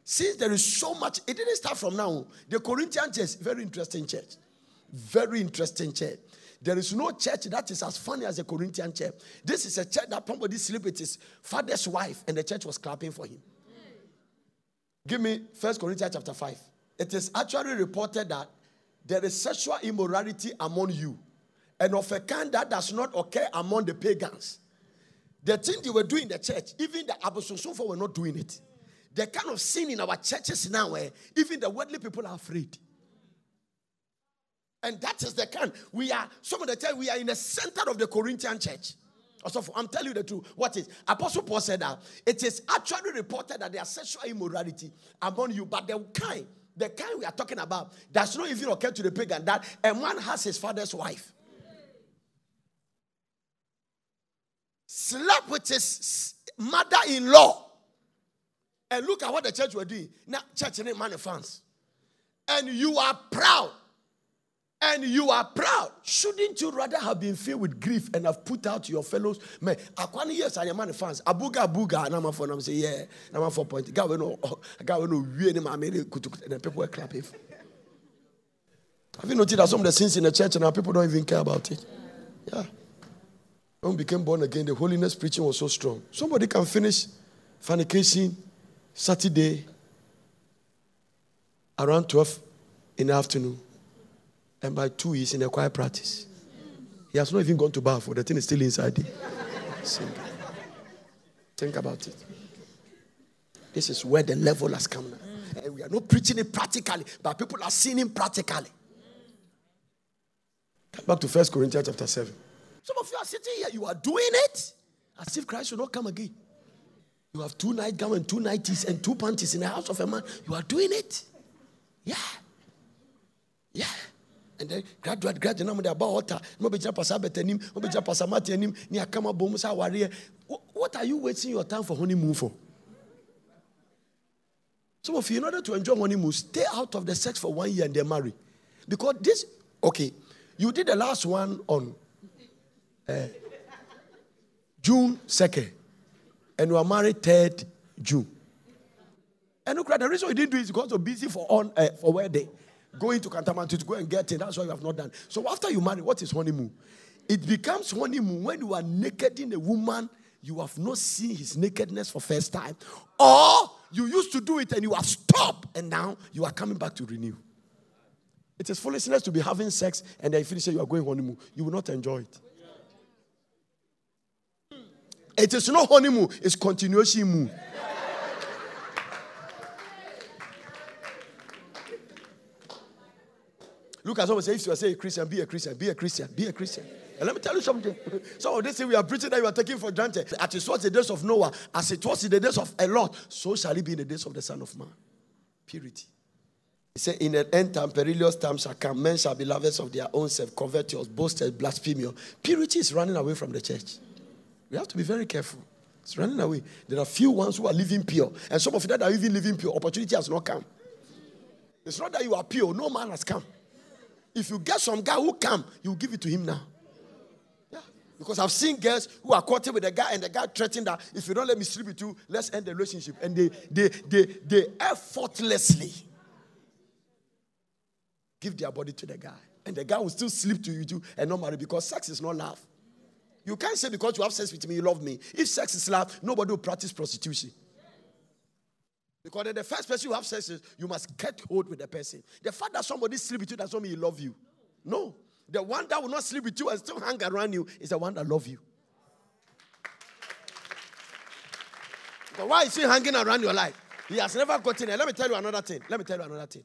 B: since there is so much, it didn't start from now. The Corinthian church, very interesting church. Very interesting church. There is no church that is as funny as the Corinthian church. This is a church that somebody slept with his father's wife, and the church was clapping for him. Give me First Corinthians chapter 5. It is actually reported that there is sexual immorality among you, and of a kind that does not occur among the pagans. The thing they were doing in the church, even the apostles so far were not doing it. The kind of sin in our churches now, where even the worldly people are afraid. And that is the kind. We are, some of the time, we are in the center of the Corinthian church. Also, I'm telling you the truth. What is? Apostle Paul said that it is actually reported that there are sexual immorality among you, but the kind, the kind we are talking about, does not even occur to the pagan that a man has his father's wife. Slept with his mother in law. And look at what the church were doing. Now, church ain't money fans. And you are proud and you are proud, shouldn't you rather have been filled with grief and have put out your fellows? Man, Akwani, yes, I am man fans. Abuga, abuga, and I'm phone. I'm saying, yeah, I'm a four point. Guy, we know, guy, we know, we and it, and people were clapping. Have you noticed that some of the sins in the church and now people don't even care about it? Yeah. When we became born again, the holiness preaching was so strong. Somebody can finish fornication Saturday around 12 in the afternoon and by two, he's in a quiet practice. He has not even gone to bath, the thing is still inside him. Think about it. This is where the level has come now. And we are not preaching it practically, but people are seeing it practically. Come back to First Corinthians chapter 7. Some of you are sitting here, you are doing it as if Christ will not come again. You have two nightgowns and two nighties and two panties in the house of a man. You are doing it. Yeah. Yeah and then graduate graduate de aba altar na mo pastor abet anim mo be pastor mate anim ni akama bom sa what are you wasting your time for honeymoon for some of you in order to enjoy honeymoon stay out of the sex for one year and then marry because this okay you did the last one on uh, June 2nd and you are married 3rd June and look, the reason you didn't do it is because you're busy for on uh, for wedding going to Kantamanto to go and get it. That's why you have not done. So after you marry, what is honeymoon? It becomes honeymoon when you are naked in a woman, you have not seen his nakedness for first time. Or you used to do it and you have stopped and now you are coming back to renew. It is foolishness to be having sex and then you finish you are going honeymoon. You will not enjoy it. It is not honeymoon, it's continuation moon. Look at someone say, if you are saying a Christian, be a Christian, be a Christian, be a Christian. And let me tell you something. <laughs> Some this thing we are preaching that you are taking for granted. As it was the days of Noah, as it was in the days of a Lot, so shall it be in the days of the Son of Man. Purity. He said, In the end time, perilous times shall come. Men shall be lovers of their own self, covetous, boasters, blasphemers. Purity is running away from the church. We have to be very careful. It's running away. There are few ones who are living pure. And some of you that are even living pure, opportunity has not come. It's not that you are pure, no man has come. If you get some guy who come, you give it to him now. Yeah. Because I've seen girls who are caught with a guy and the guy threatened that if you don't let me sleep with you, let's end the relationship. And they they they they effortlessly give their body to the guy. And the guy will still sleep to you too and not marry because sex is not love. You can't say because you have sex with me, you love me. If sex is love, nobody will practice prostitution. Because the first person you have sex with, you must get hold with the person. The fact that somebody sleep with you does not mean he love you. No. The one that will not sleep with you and still hang around you is the one that love you. But why is he hanging around your life? He has never gotten it. Let me tell you another thing. Let me tell you another thing.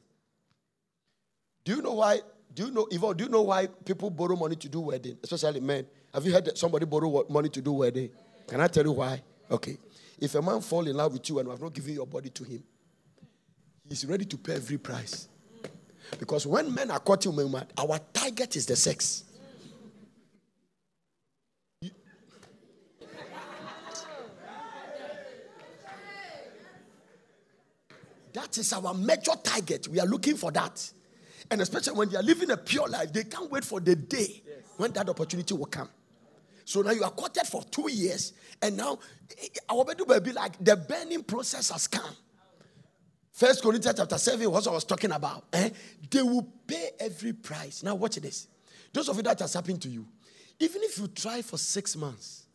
B: Do you know why? Do you know, Yvonne, do you know why people borrow money to do wedding, especially men? Have you heard that somebody borrow money to do wedding? Can I tell you why? Okay. If a man fall in love with you and you have not given your body to him, he's ready to pay every price. Because when men are caught in women, our target is the sex. That is our major target. We are looking for that. And especially when they are living a pure life, they can't wait for the day when that opportunity will come. So now you are courted for two years, and now our be like the burning process has come. First Corinthians chapter 7 was what I was talking about. Eh? They will pay every price. Now watch this. Those of you that has happened to you, even if you try for six months,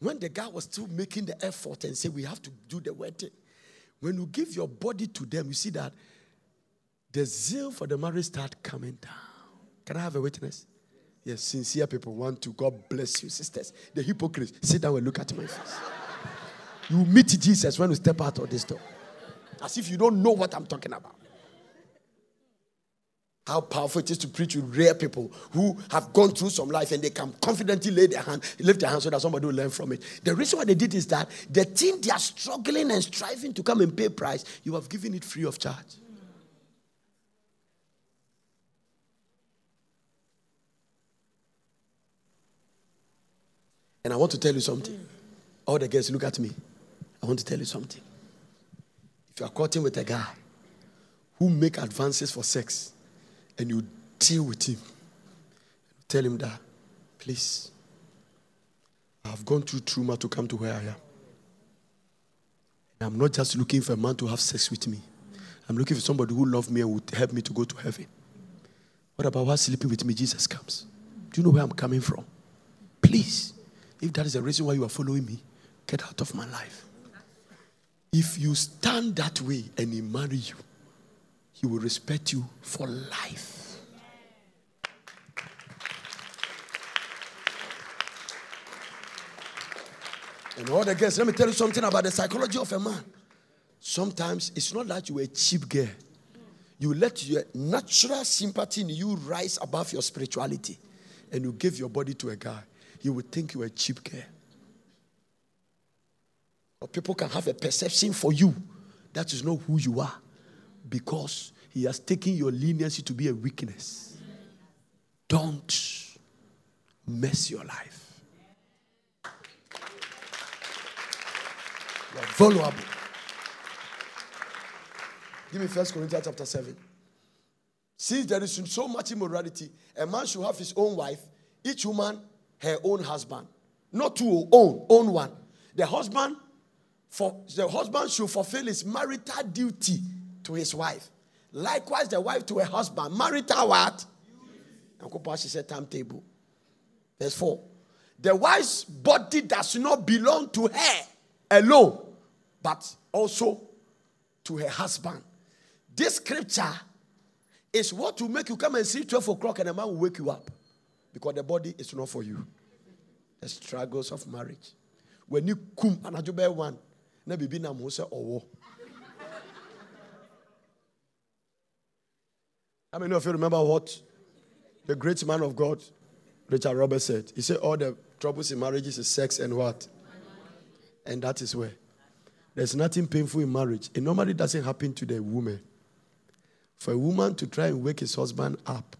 B: when the guy was still making the effort and say we have to do the wedding, when you give your body to them, you see that the zeal for the marriage start coming down. Can I have a witness? Yes, sincere people want to. God bless you, sisters. The hypocrites, sit down and look at my face. You meet Jesus when you step out of this door. As if you don't know what I'm talking about. how powerful it is to preach with rare people who have gone through some life and they can confidently lay their hand, lift their hand so that somebody will learn from it. The reason why they did is that the thing they are struggling and striving to come and pay price, you have given it free of charge. And I want to tell you something. All the girls, look at me. I want to tell you something. If you are courting with a guy who make advances for sex and you deal with him, tell him that, please, I've gone through trauma to come to where I am. I'm not just looking for a man to have sex with me. I'm looking for somebody who loves me and would help me to go to heaven. What about while sleeping with me, Jesus comes? Do you know where I'm coming from? Please. If that is the reason why you are following me, get out of my life. If you stand that way and he marry you, he will respect you for life. And all the girls, let me tell you something about the psychology of a man. Sometimes it's not that you're a cheap girl. You let your natural sympathy in you rise above your spirituality and you give your body to a guy he would think you're a cheap girl. Or people can have a perception for you that is not who you are because he has taken your leniency to be a weakness. Don't mess your life. You are vulnerable. Give me First Corinthians chapter 7. Since there is so much immorality, a man should have his own wife, each woman her own husband. Not to own, own one. The husband for the husband should fulfill his marital duty to his wife. Likewise, the wife to her husband. Marital what? Uncle she said timetable. Verse 4. The wife's body does not belong to her alone, but also to her husband. This scripture is what will make you come and see 12 o'clock and a man will wake you up because the body is not for you. The struggles of marriage. When you come and bear one, na bibi na mo se owo. How many of you remember what the great man of God, Richard Roberts, said? He said, All the troubles in marriages is sex and what? And that is where. There's nothing painful in marriage. It normally doesn't happen to the woman. For a woman to try and wake his husband up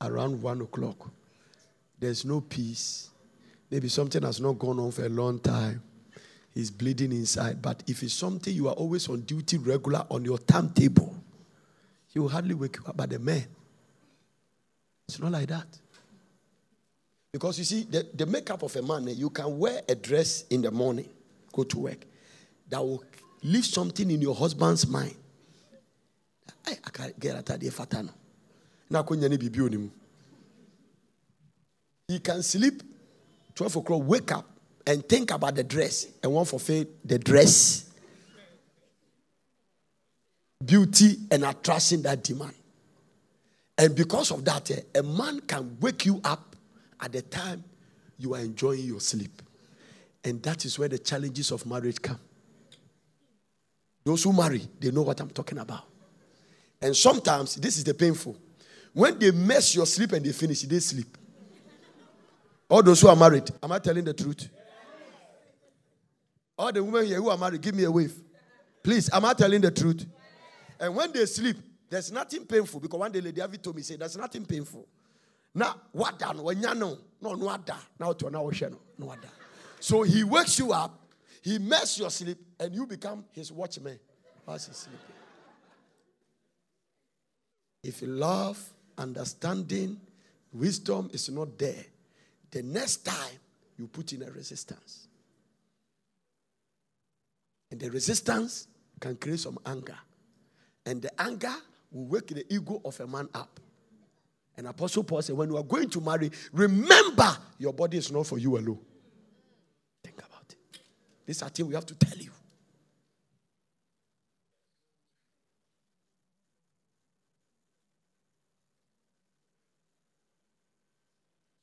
B: around one o'clock. There's no peace. Maybe something has not gone on for a long time. He's bleeding inside. But if it's something you are always on duty regular on your timetable, he will hardly wake you up. But the man, it's not like that. Because you see, the, the makeup of a man, eh, you can wear a dress in the morning, go to work, that will leave something in your husband's mind. I, I can't get out of the fatano na he can sleep 12 o'clock wake up and think about the dress and want fulfill the dress. Beauty and attraction that demand. And because of that eh, a man can wake you up at the time you are enjoying your sleep. And that is where the challenges of marriage come. Those who marry they know what i'm talking about. And sometimes this is the painful when they mess your sleep and they finish, they sleep. All those who are married, am I telling the truth? All the women here who are married, give me a wave. Please, am I telling the truth? And when they sleep, there's nothing painful because one day Lady Avi told me, say, there's nothing painful. Now, what done? When you know, no, no, now to now, no, So he wakes you up, he mess your sleep, and you become his watchman whilst he's sleeping. If you love understanding, wisdom is not there, the next time you put in a resistance. And the resistance can create some anger. And the anger will wake the ego of a man up. And Apostle Paul said, when you are going to marry, remember your body is not for you alone. Think about it. This is a thing we have to tell you.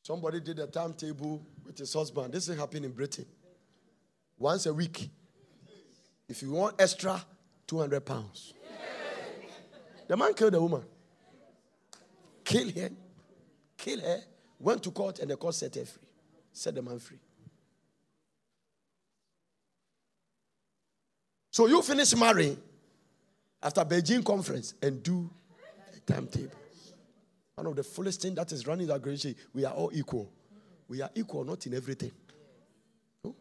B: Somebody did a timetable with his husband. This is happening in Britain. Once a week. If you want extra, 200 pounds. The man killed the woman. kill her, kill her, went to court, and the court set her free, set the man free. So you finish marrying after Beijing conference and do a timetable. One of the fullest things that is running that great we are all equal. We are equal, not in everything. No?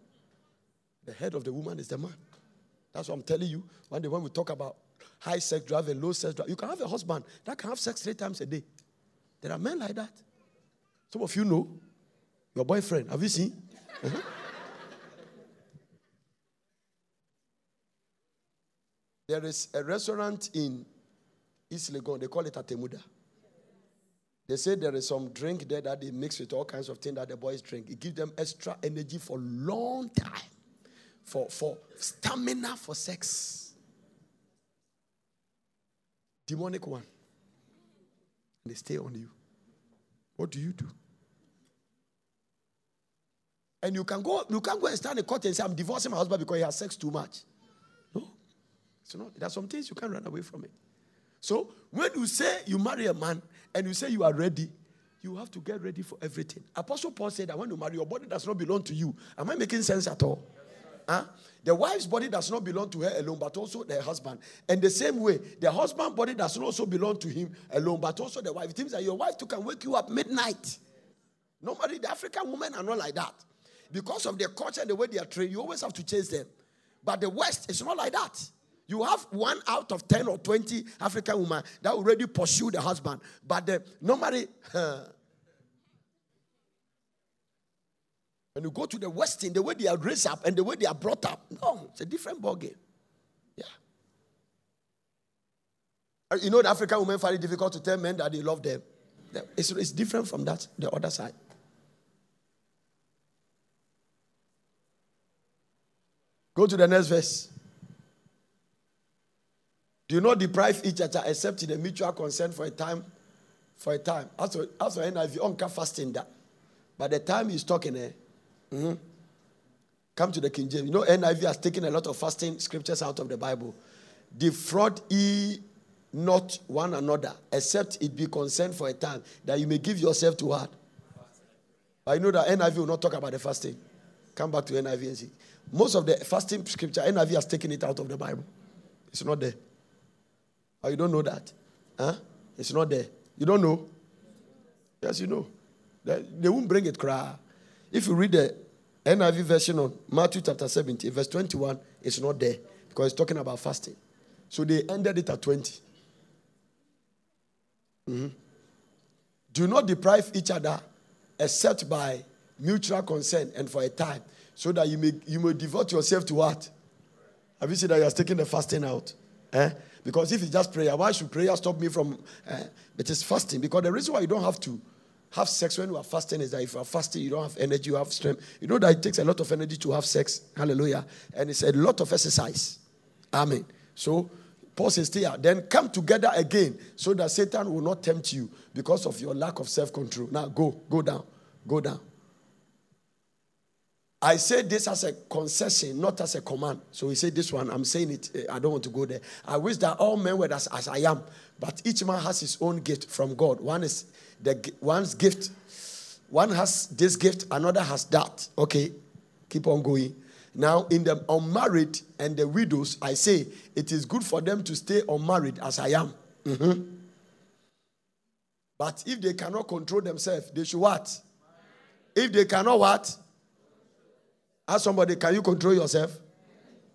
B: The head of the woman is the man. That's what I'm telling you. One day when we talk about high sex drive and low sex drive, you can have a husband that can have sex three times a day. There are men like that. Some of you know your boyfriend. Have you seen? Uh-huh. there is a restaurant in East Legon. They call it Atemuda. They say there is some drink there that they mix with all kinds of things that the boys drink. It gives them extra energy for long time, for, for stamina for sex. Demonic one. And they stay on you. What do you do? And you can go, you can go and stand in court and say, I'm divorcing my husband because he has sex too much. No. It's not. There are some things you can't run away from it. So when you say you marry a man and you say you are ready, you have to get ready for everything. Apostle Paul said that when you marry, your body does not belong to you. Am I making sense at all? Huh? The wife's body does not belong to her alone, but also the husband. And the same way, the husband's body does not also belong to him alone, but also the wife. It means that your wife too can wake you up midnight. Normally, the African women are not like that. Because of their culture, and the way they are trained, you always have to chase them. But the West is not like that. You have one out of 10 or 20 African women that already pursue the husband. But the, normally, <laughs> when you go to the Western, the way they are raised up and the way they are brought up, no, it's a different ballgame. Yeah. You know, the African women find it difficult to tell men that they love them. It's, it's different from that, the other side. Go to the next verse. Do not deprive each other except in a mutual consent for a time. For a time. As for, NIV, onka fasting that. By the time he's talking, eh, mm-hmm. come to the King James. You know, NIV has taken a lot of fasting scriptures out of the Bible. Defraud ye not one another, except it be consent for a time, that you may give yourself to what? I know that NIV will not talk about the fasting. Come back to NIV and see. Most of the fasting scripture, NIV has taken it out of the Bible. It's not there. You don't know that? Huh? It's not there. You don't know? Yes, you know. They, they won't bring it cry. If you read the NIV version of Matthew chapter 17, verse 21, it's not there because it's talking about fasting. So they ended it at 20. Mm-hmm. Do not deprive each other except by mutual consent and for a time, so that you may you may devote yourself to what? Have you seen that you are taking the fasting out? Eh? Because if it's just prayer, why should prayer stop me from uh, it is fasting? Because the reason why you don't have to have sex when you are fasting is that if you are fasting, you don't have energy, you have strength. You know that it takes a lot of energy to have sex. Hallelujah. And it's a lot of exercise. Amen. So Paul says, here, then come together again so that Satan will not tempt you because of your lack of self-control. Now go, go down, go down. I say this as a concession, not as a command. So he said, This one, I'm saying it, eh, I don't want to go there. I wish that all men were as, as I am, but each man has his own gift from God. One is the one's gift, one has this gift, another has that. Okay, keep on going. Now, in the unmarried and the widows, I say it is good for them to stay unmarried as I am. Mm-hmm. But if they cannot control themselves, they should what? If they cannot what? Ask somebody, can you control yourself?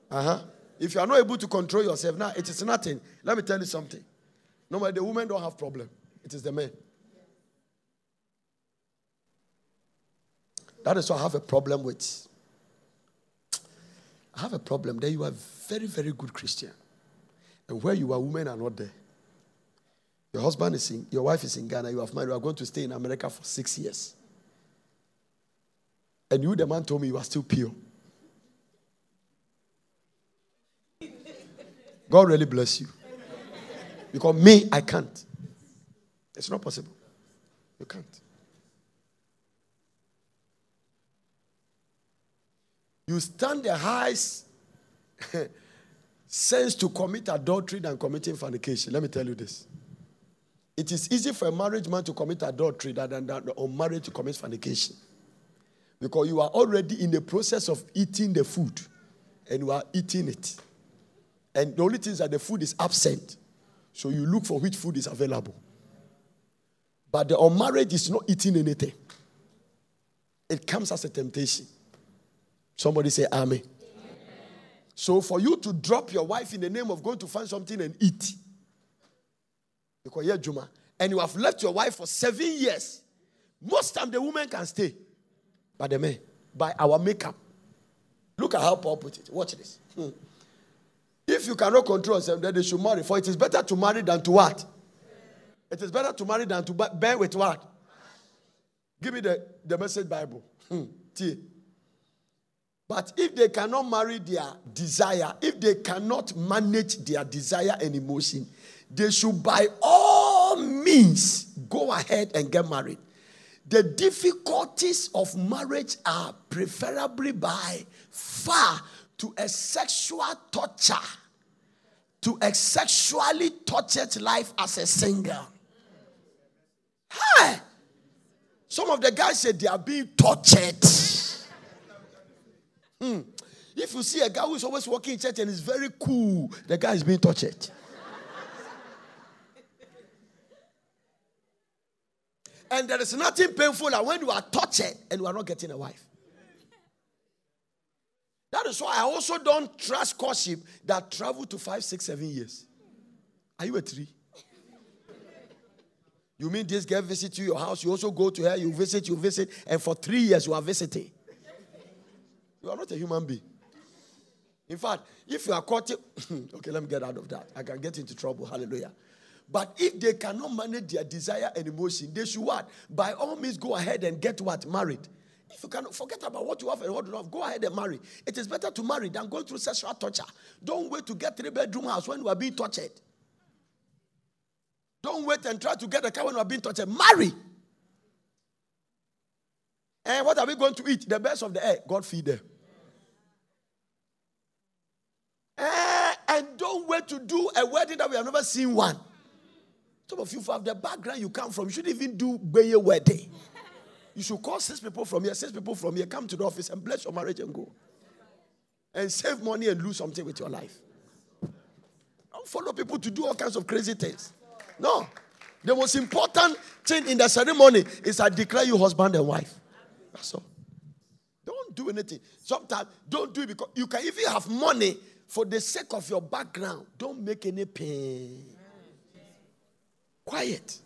B: Uh huh. If you are not able to control yourself, now it is nothing. Let me tell you something. Normally, the women don't have problem. It is the men. That is what I have a problem with. I have a problem there. You are very, very good Christian. And where you are, women are not there. Your husband is in, your wife is in Ghana, you have married, you are going to stay in America for six years. And you, the man, told me you are still pure. God really bless you. Because me, I can't. It's not possible. You can't. You stand the highest <laughs> sense to commit adultery than committing fornication. Let me tell you this. It is easy for a married man to commit adultery than an unmarried to commit fornication. Because you are already in the process of eating the food and you are eating it. And the only thing is that the food is absent. So you look for which food is available. But the unmarried is not eating anything, it comes as a temptation. Somebody say, Amen. So for you to drop your wife in the name of going to find something and eat, because yeah, Juma, and you have left your wife for seven years, most time the woman can stay. But the man, by our makeup. Look at how Paul put it. Watch this. Hmm. If you cannot control yourself, then they should marry. For it is better to marry than to what? It is better to marry than to bear with what? Give me the, the message Bible. Hmm. But if they cannot marry their desire, if they cannot manage their desire and emotion, they should by all means go ahead and get married. The difficulties of marriage are preferably by far to a sexual torture, to a sexually tortured life as a single. Hi! Some of the guys say they are being tortured. Hmm. If you see a guy who's always walking in church and is very cool, the guy is being tortured. And there is nothing painful like when you are tortured and you are not getting a wife. That is why I also don't trust courtship that travel to five, six, seven years. Are you a tree? You mean this girl visit you your house, you also go to her, you visit, you visit, and for three years you are visiting. You are not a human being. In fact, if you are caught, <coughs> okay, let me get out of that. I can get into trouble. Hallelujah. But if they cannot manage their desire and emotion, they should what? By all means, go ahead and get what? Married. If you cannot forget about what you have and what you have, go ahead and marry. It is better to marry than going through sexual torture. Don't wait to get three bedroom house when you are being tortured. Don't wait and try to get a car when you are being tortured. Marry. And what are we going to eat? The best of the air. God feed them. Eh, and don't wait to do a wedding that we have never seen one. Some of you have the background you come from, you shouldn't even do Beye wedding. You should call six people from here, six people from here, come to the office and bless your marriage and go. And save money and lose something with your life. Don't follow people to do all kinds of crazy things. No. The most important thing in the ceremony is I declare you husband and wife. That's all. Don't do anything. Sometimes don't do it because you can even have money for the sake of your background. Don't make any pain. Quiet.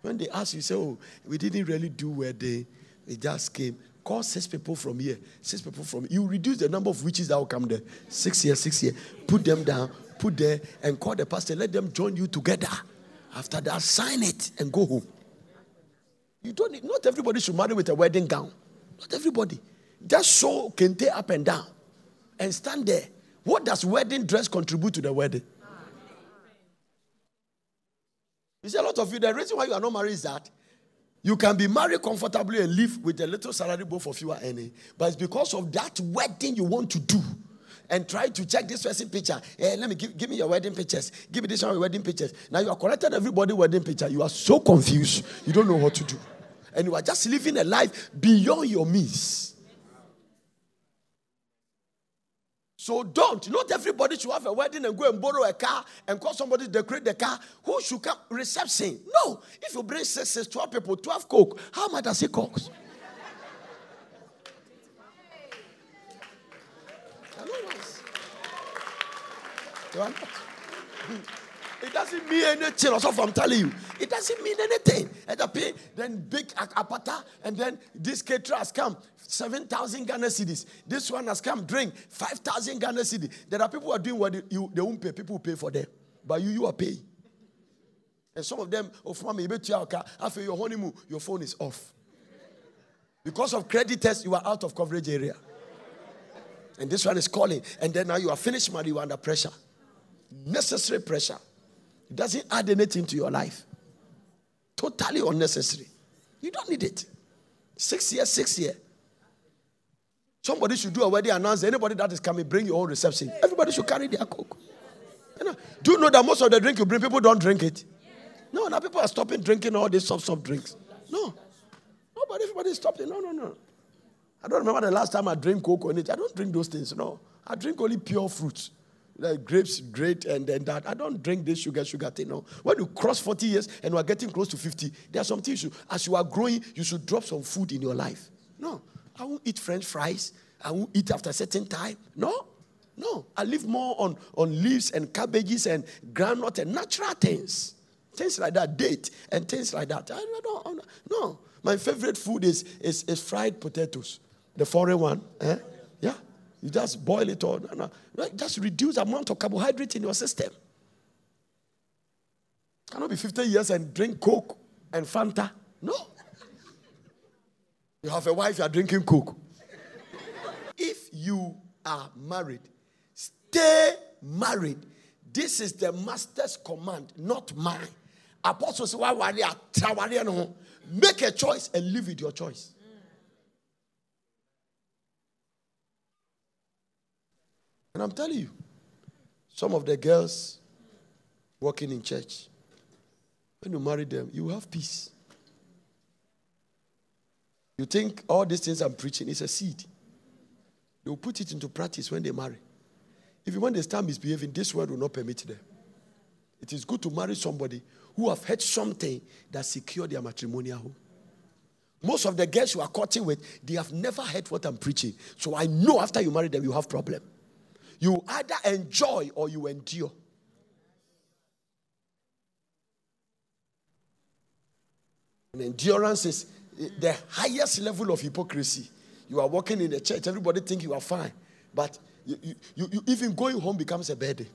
B: When they ask you, say, Oh, we didn't really do wedding, we just came. Call six people from here, six people from You reduce the number of witches that will come there. Six here, six here. Put them down, put there, and call the pastor. Let them join you together. After that, sign it and go home. You don't need, not everybody should marry with a wedding gown. Not everybody. Just show kente up and down and stand there. What does wedding dress contribute to the wedding? You see, a lot of you, the reason why you are not married is that you can be married comfortably and live with a little salary both of you are earning. But it's because of that wedding you want to do and try to check this person picture. Hey, let me give, give me your wedding pictures. Give me this one wedding pictures. Now you are collecting everybody wedding picture. You are so confused. You don't know what to do. And you are just living a life beyond your means. So don't. Not everybody should have a wedding and go and borrow a car and call somebody to decorate the car. Who should come? Reception. No. If you bring six, six, 12 people, 12 coke, how much does it cost? It doesn't mean anything. Also, I'm telling you, it doesn't mean anything. And the pay, then big apata, and then this caterer has come, 7,000 Ghana cedis. This one has come, drink, 5,000 Ghana cedis. There are people who are doing what you, they won't pay. People will pay for them. But you, you are paying. And some of them, oh, mommy, after your honeymoon, your phone is off. Because of credit test, you are out of coverage area. And this one is calling. And then now you are finished, man, you are under pressure. Necessary pressure. It doesn't add anything to your life. Totally unnecessary. You don't need it. Six years, six years. Somebody should do a wedding announce anybody that is coming, bring your own reception. Everybody should carry their coke. You know, do you know that most of the drink you bring, people don't drink it? No, now people are stopping drinking all these soft, soft drinks. No. Nobody, everybody's stopping. No, no, no. I don't remember the last time I drank Coke on it. I don't drink those things. No. I drink only pure fruits. Like grapes, great, and then that. I don't drink this sugar, sugar thing. No. When you cross 40 years and we are getting close to 50, there are some things you, as you are growing, you should drop some food in your life. No. I won't eat French fries. I won't eat after a certain time. No. No. I live more on, on leaves and cabbages and groundnut and natural things. Things like that, date and things like that. I don't, no. My favorite food is, is, is fried potatoes, the foreign one. Eh? You just boil it all. No, no. Just reduce the amount of carbohydrate in your system. Cannot be 50 years and drink Coke and Fanta. No. You have a wife, you are drinking Coke. if you are married, stay married. This is the master's command, not mine. Apostles, why Make a choice and live with your choice. And I'm telling you, some of the girls working in church, when you marry them, you have peace. You think all these things I'm preaching is a seed. They'll put it into practice when they marry. If when they start misbehaving, this world will not permit them. It is good to marry somebody who have heard something that secure their matrimonial home. Most of the girls you are courting with, they have never heard what I'm preaching. So I know after you marry them, you have problem. You either enjoy or you endure. And endurance is the highest level of hypocrisy. You are working in the church, everybody think you are fine, but you, you, you, even going home becomes a burden.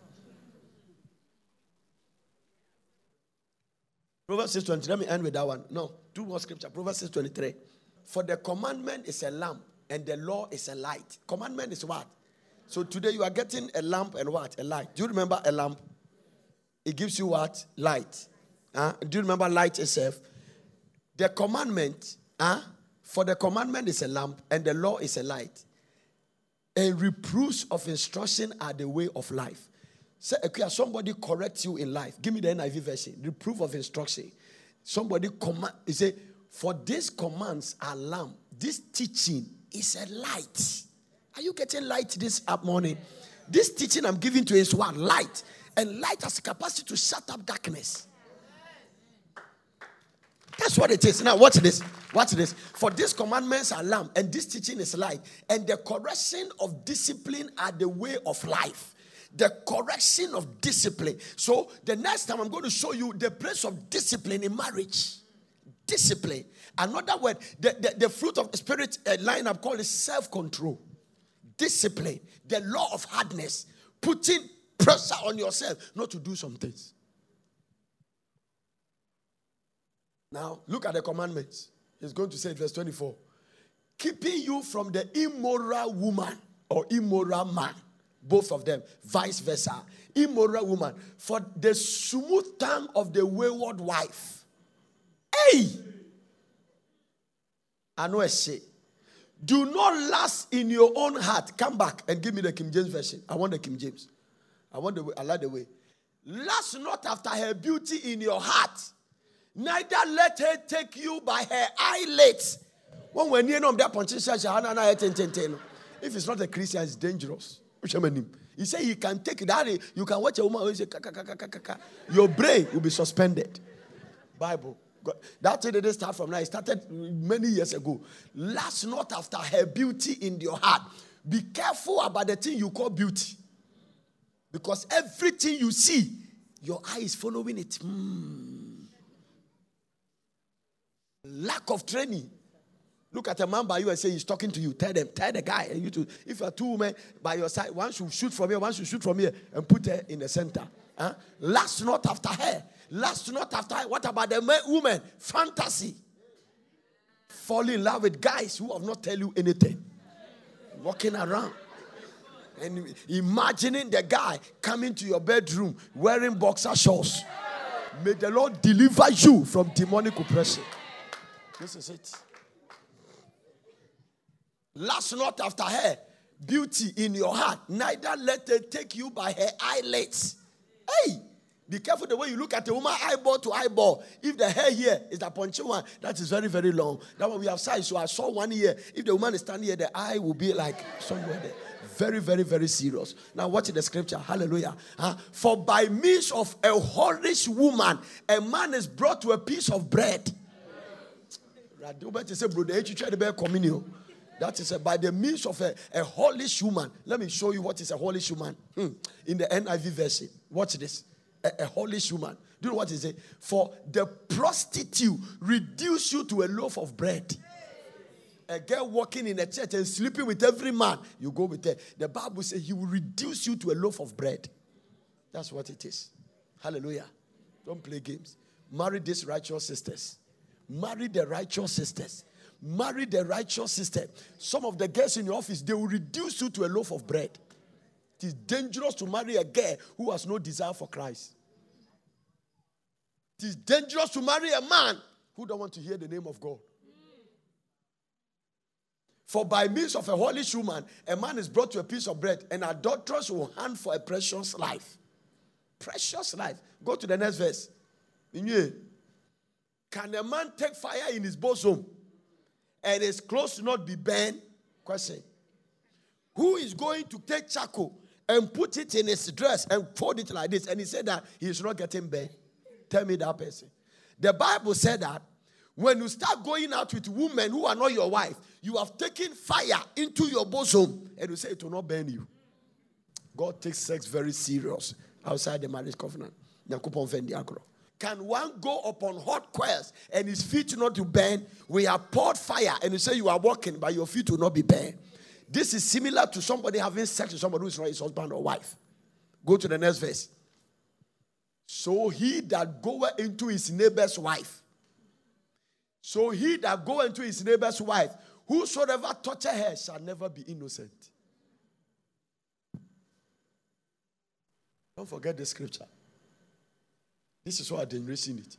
B: Proverbs 6 23. Let me end with that one. No, two more scripture. Proverbs 6 23. For the commandment is a lamp and the law is a light. Commandment is what? So today you are getting a lamp and what? A light. Do you remember a lamp? It gives you what? Light. Uh, do you remember light itself? The commandment, uh, for the commandment is a lamp and the law is a light. And reproofs of instruction are the way of life. Say, okay, somebody corrects you in life. Give me the NIV version. Reproof of instruction. Somebody command. He say, for these commands are lamp. This teaching is a light. Are you getting light this morning? This teaching I'm giving to you is one Light. And light has the capacity to shut up darkness. That's what it is. Now, watch this. Watch this. For these commandments are lamp, and this teaching is light, and the correction of discipline are the way of life. The correction of discipline. So, the next time I'm going to show you the place of discipline in marriage. Discipline. Another word, the, the, the fruit of spirit uh, line up called self control discipline, the law of hardness, putting pressure on yourself not to do some things. Now, look at the commandments. He's going to say verse 24 keeping you from the immoral woman or immoral man, both of them, vice versa. Immoral woman, for the smooth tongue of the wayward wife. Hey! I know a shit. Do not last in your own heart. Come back and give me the King James version. I want the King James. I want the way. I like the way. Last not after her beauty in your heart. Neither let her take you by her eyelids. When we're near them, if it's not a Christian, it's dangerous. He said he can take that. You can watch a woman who say, your brain will be suspended. Bible. That thing didn't start from now. It started many years ago. Last not after her beauty in your heart. Be careful about the thing you call beauty. Because everything you see, your eye is following it. Mm. Lack of training. Look at a man by you and say he's talking to you. Tell them, tell the guy. And you to, if you're two women by your side, one should shoot from here, one should shoot from here, and put her in the center. Huh? Last not after her. Last not after what about the woman? Fantasy. Fall in love with guys who have not tell you anything. Walking around. And imagining the guy coming to your bedroom wearing boxer shorts. May the Lord deliver you from demonic oppression. This is it. Last not after her, beauty in your heart, neither let her take you by her eyelids. Hey, Be careful the way you look at a woman eyeball to eyeball. If the hair here is the punchy one, that is very, very long. That one we have size. So I saw one here. If the woman is standing here, the eye will be like somewhere there. Very, very, very serious. Now, watch the scripture. Hallelujah. Huh? For by means of a whorish woman, a man is brought to a piece of bread. That is a, by the means of a, a holy woman. Let me show you what is a holy woman. Hmm. In the NIV version. Watch this. A, a holy woman. Do you know what is it? For the prostitute reduce you to a loaf of bread. A girl walking in a church and sleeping with every man, you go with her. The Bible says he will reduce you to a loaf of bread. That's what it is. Hallelujah. Don't play games. Marry these righteous sisters. Marry the righteous sisters. Marry the righteous sister. Some of the girls in your office, they will reduce you to a loaf of bread. It is dangerous to marry a girl who has no desire for Christ. It is dangerous to marry a man who don't want to hear the name of God. For by means of a holy woman, a man is brought to a piece of bread, and adulterers will hunt for a precious life. Precious life. Go to the next verse. Can a man take fire in his bosom and his clothes not be burned? Question. Who is going to take charcoal and put it in his dress and fold it like this? And he said that he is not getting burned. Tell me that person. The Bible said that when you start going out with women who are not your wife, you have taken fire into your bosom and you say it will not burn you. God takes sex very serious outside the marriage covenant. Can one go upon hot coals and his feet not to burn? We have poured fire and you say you are walking, but your feet will not be burned. This is similar to somebody having sex with somebody who is not his husband or wife. Go to the next verse. So he that goeth into his neighbor's wife. So he that go into his neighbor's wife, whosoever touch her shall never be innocent. Don't forget the scripture. This is why I didn't receive it.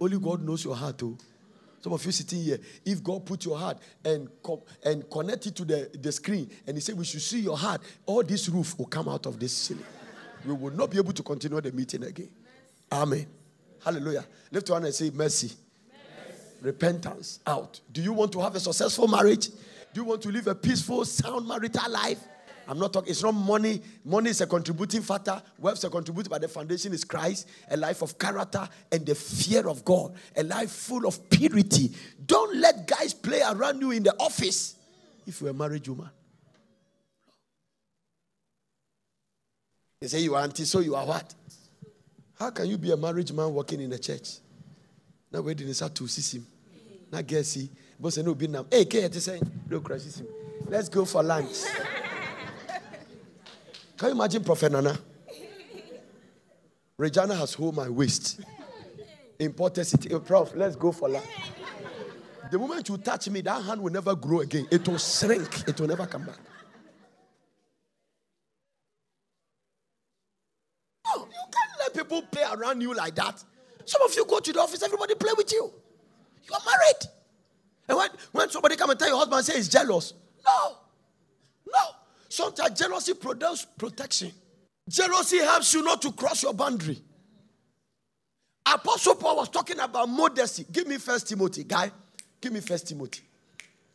B: Only God knows your heart. Oh. Some of you sitting here, if God put your heart and co- and connect it to the, the screen and He said we should see your heart, all this roof will come out of this ceiling. We will not be able to continue the meeting again. Amen. Hallelujah. Lift your hand and say mercy. mercy. Repentance out. Do you want to have a successful marriage? Do you want to live a peaceful, sound marital life? I'm not talking, it's not money. Money is a contributing factor. Wealth is a contributing, but the foundation is Christ, a life of character and the fear of God, a life full of purity. Don't let guys play around you in the office if you're a married woman. They say you are auntie, so you are what? How can you be a married man working in the church? Now, where did start to see him? Now, guess he. Boss, no, be now. Hey, K, say, him. Let's go for lunch. Can you imagine Prophet Nana? Regina has hold my waist. Imported city. Hey, Prof, let's go for lunch. The moment you touch me, that hand will never grow again. It will shrink. It will never come back. Oh, you can't let people play around you like that. Some of you go to the office, everybody play with you. You are married. And when, when somebody come and tell your husband, say he's jealous. No. No. Sometimes jealousy produces protection. Jealousy helps you not to cross your boundary. Apostle Paul was talking about modesty. Give me First Timothy, guy. Give me First Timothy.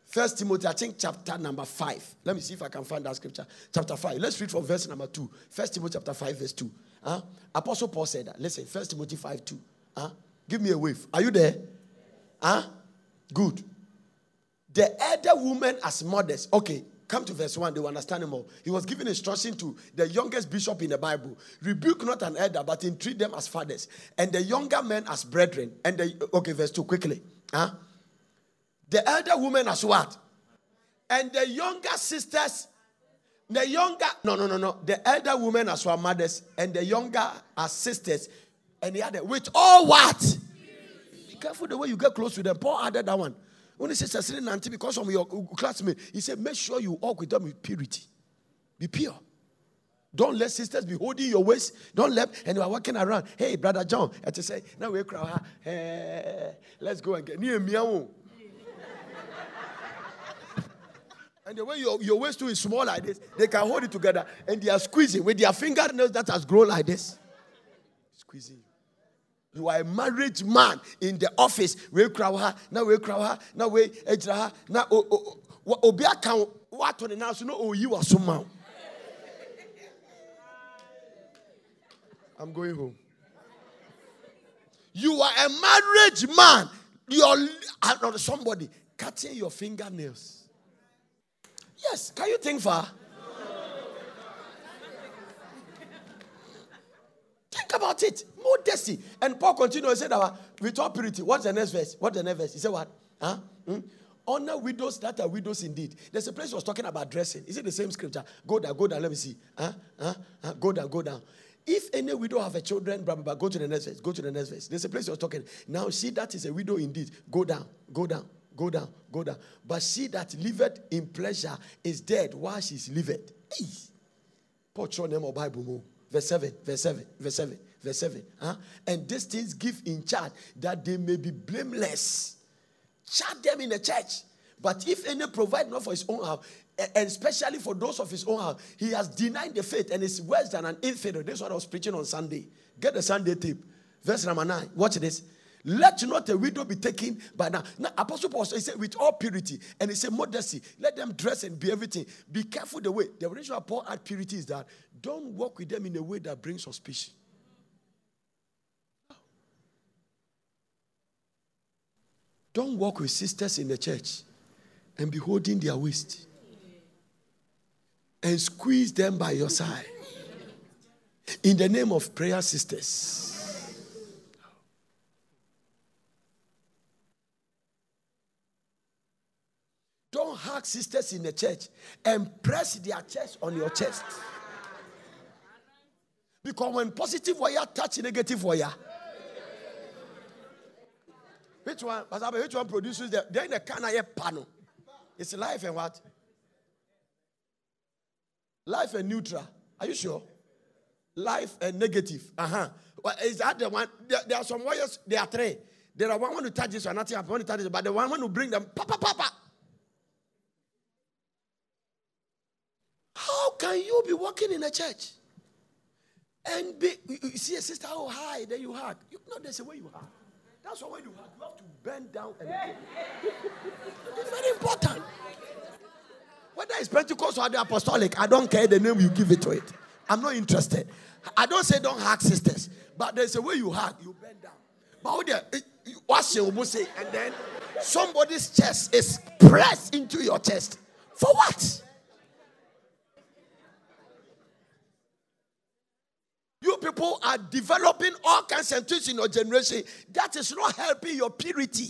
B: First Timothy, I think chapter number five. Let me see if I can find that scripture. Chapter five. Let's read from verse number two. First Timothy chapter five, verse two. Huh? Apostle Paul said that. Listen, First Timothy five two. Huh? Give me a wave. Are you there? Huh? Good. The elder woman as modest. Okay, Come to verse 1, they will understand more. He was giving instruction to the youngest bishop in the Bible rebuke not an elder, but entreat them as fathers, and the younger men as brethren. And the, okay, verse 2, quickly. Huh? The elder woman as what? And the younger sisters, the younger, no, no, no, no. The elder women as our mothers, and the younger as sisters, and the other, with all what? Be careful the way you get close to them. Paul added that one. When he says because of your classmate, he said, make sure you walk with them with purity. Be pure. Don't let sisters be holding your waist. Don't let, and you are walking around. Hey, brother John, I just say, now we cry. Hey, let's go and get near me. And the way your, your waist too is small like this, they can hold it together and they are squeezing with their fingernails that has grown like this. squeezing you. Are a married man in the office. We cry her, now we cry her, now we ejra her, now obi aka what on now so no oh you are somehow. I'm going home. You are a married man. You're somebody cutting your fingernails. Yes, can you think far? Think about it. Modesty. And Paul continued and said, with all purity. What's the next verse? What's the next verse? He said, What? Huh? Hmm? Honor widows that are widows indeed. There's a place he was talking about dressing. Is it the same scripture? Go down, go down. Let me see. Huh? Huh? Huh? Go down, go down. If any widow have a children, blah, blah, blah, go to the next verse. Go to the next verse. There's a place he was talking. Now, see that is a widow indeed. Go down, go down, go down, go down. But she that liveth in pleasure is dead while she's liveth. Hey. Name of Bible verse 7, verse 7, verse 7, verse 7. Huh? And these things give in charge that they may be blameless. Charge them in the church. But if any provide not for his own house, and especially for those of his own house, he has denied the faith and is worse than an infidel. This is what I was preaching on Sunday. Get the Sunday tape. Verse number 9. Watch this. Let not a widow be taken by now. Now, Apostle Paul said, with all purity, and he said, modesty, let them dress and be everything. Be careful the way. The reason why Paul had purity is that don't walk with them in a way that brings suspicion. Don't walk with sisters in the church and be holding their waist and squeeze them by your side in the name of prayer sisters. Don't hug sisters in the church and press their chest on your chest. Because when positive wire touch negative wire, which one, which one produces the then the I panel? It's life and what? Life and neutral. Are you sure? Life and negative. Uh-huh. Well, is that the one? There, there, are some wires, there are three. There are one want to touch this one, nothing happens. One to touch this, but the one want to bring them, papa, papa. How can you be walking in a church and be, you see a sister, oh, hi, then you hug? You know, there's a way you hug. That's why when you hug, you have to bend down and <laughs> It's very important. Whether it's Pentecost or the apostolic, I don't care the name you give it to it. I'm not interested. I don't say don't hug sisters, but there's a way you hug, you bend down. But there, what's your say? And then somebody's chest is pressed into your chest. For what? You people are developing all kinds of things in your generation that is not helping your purity.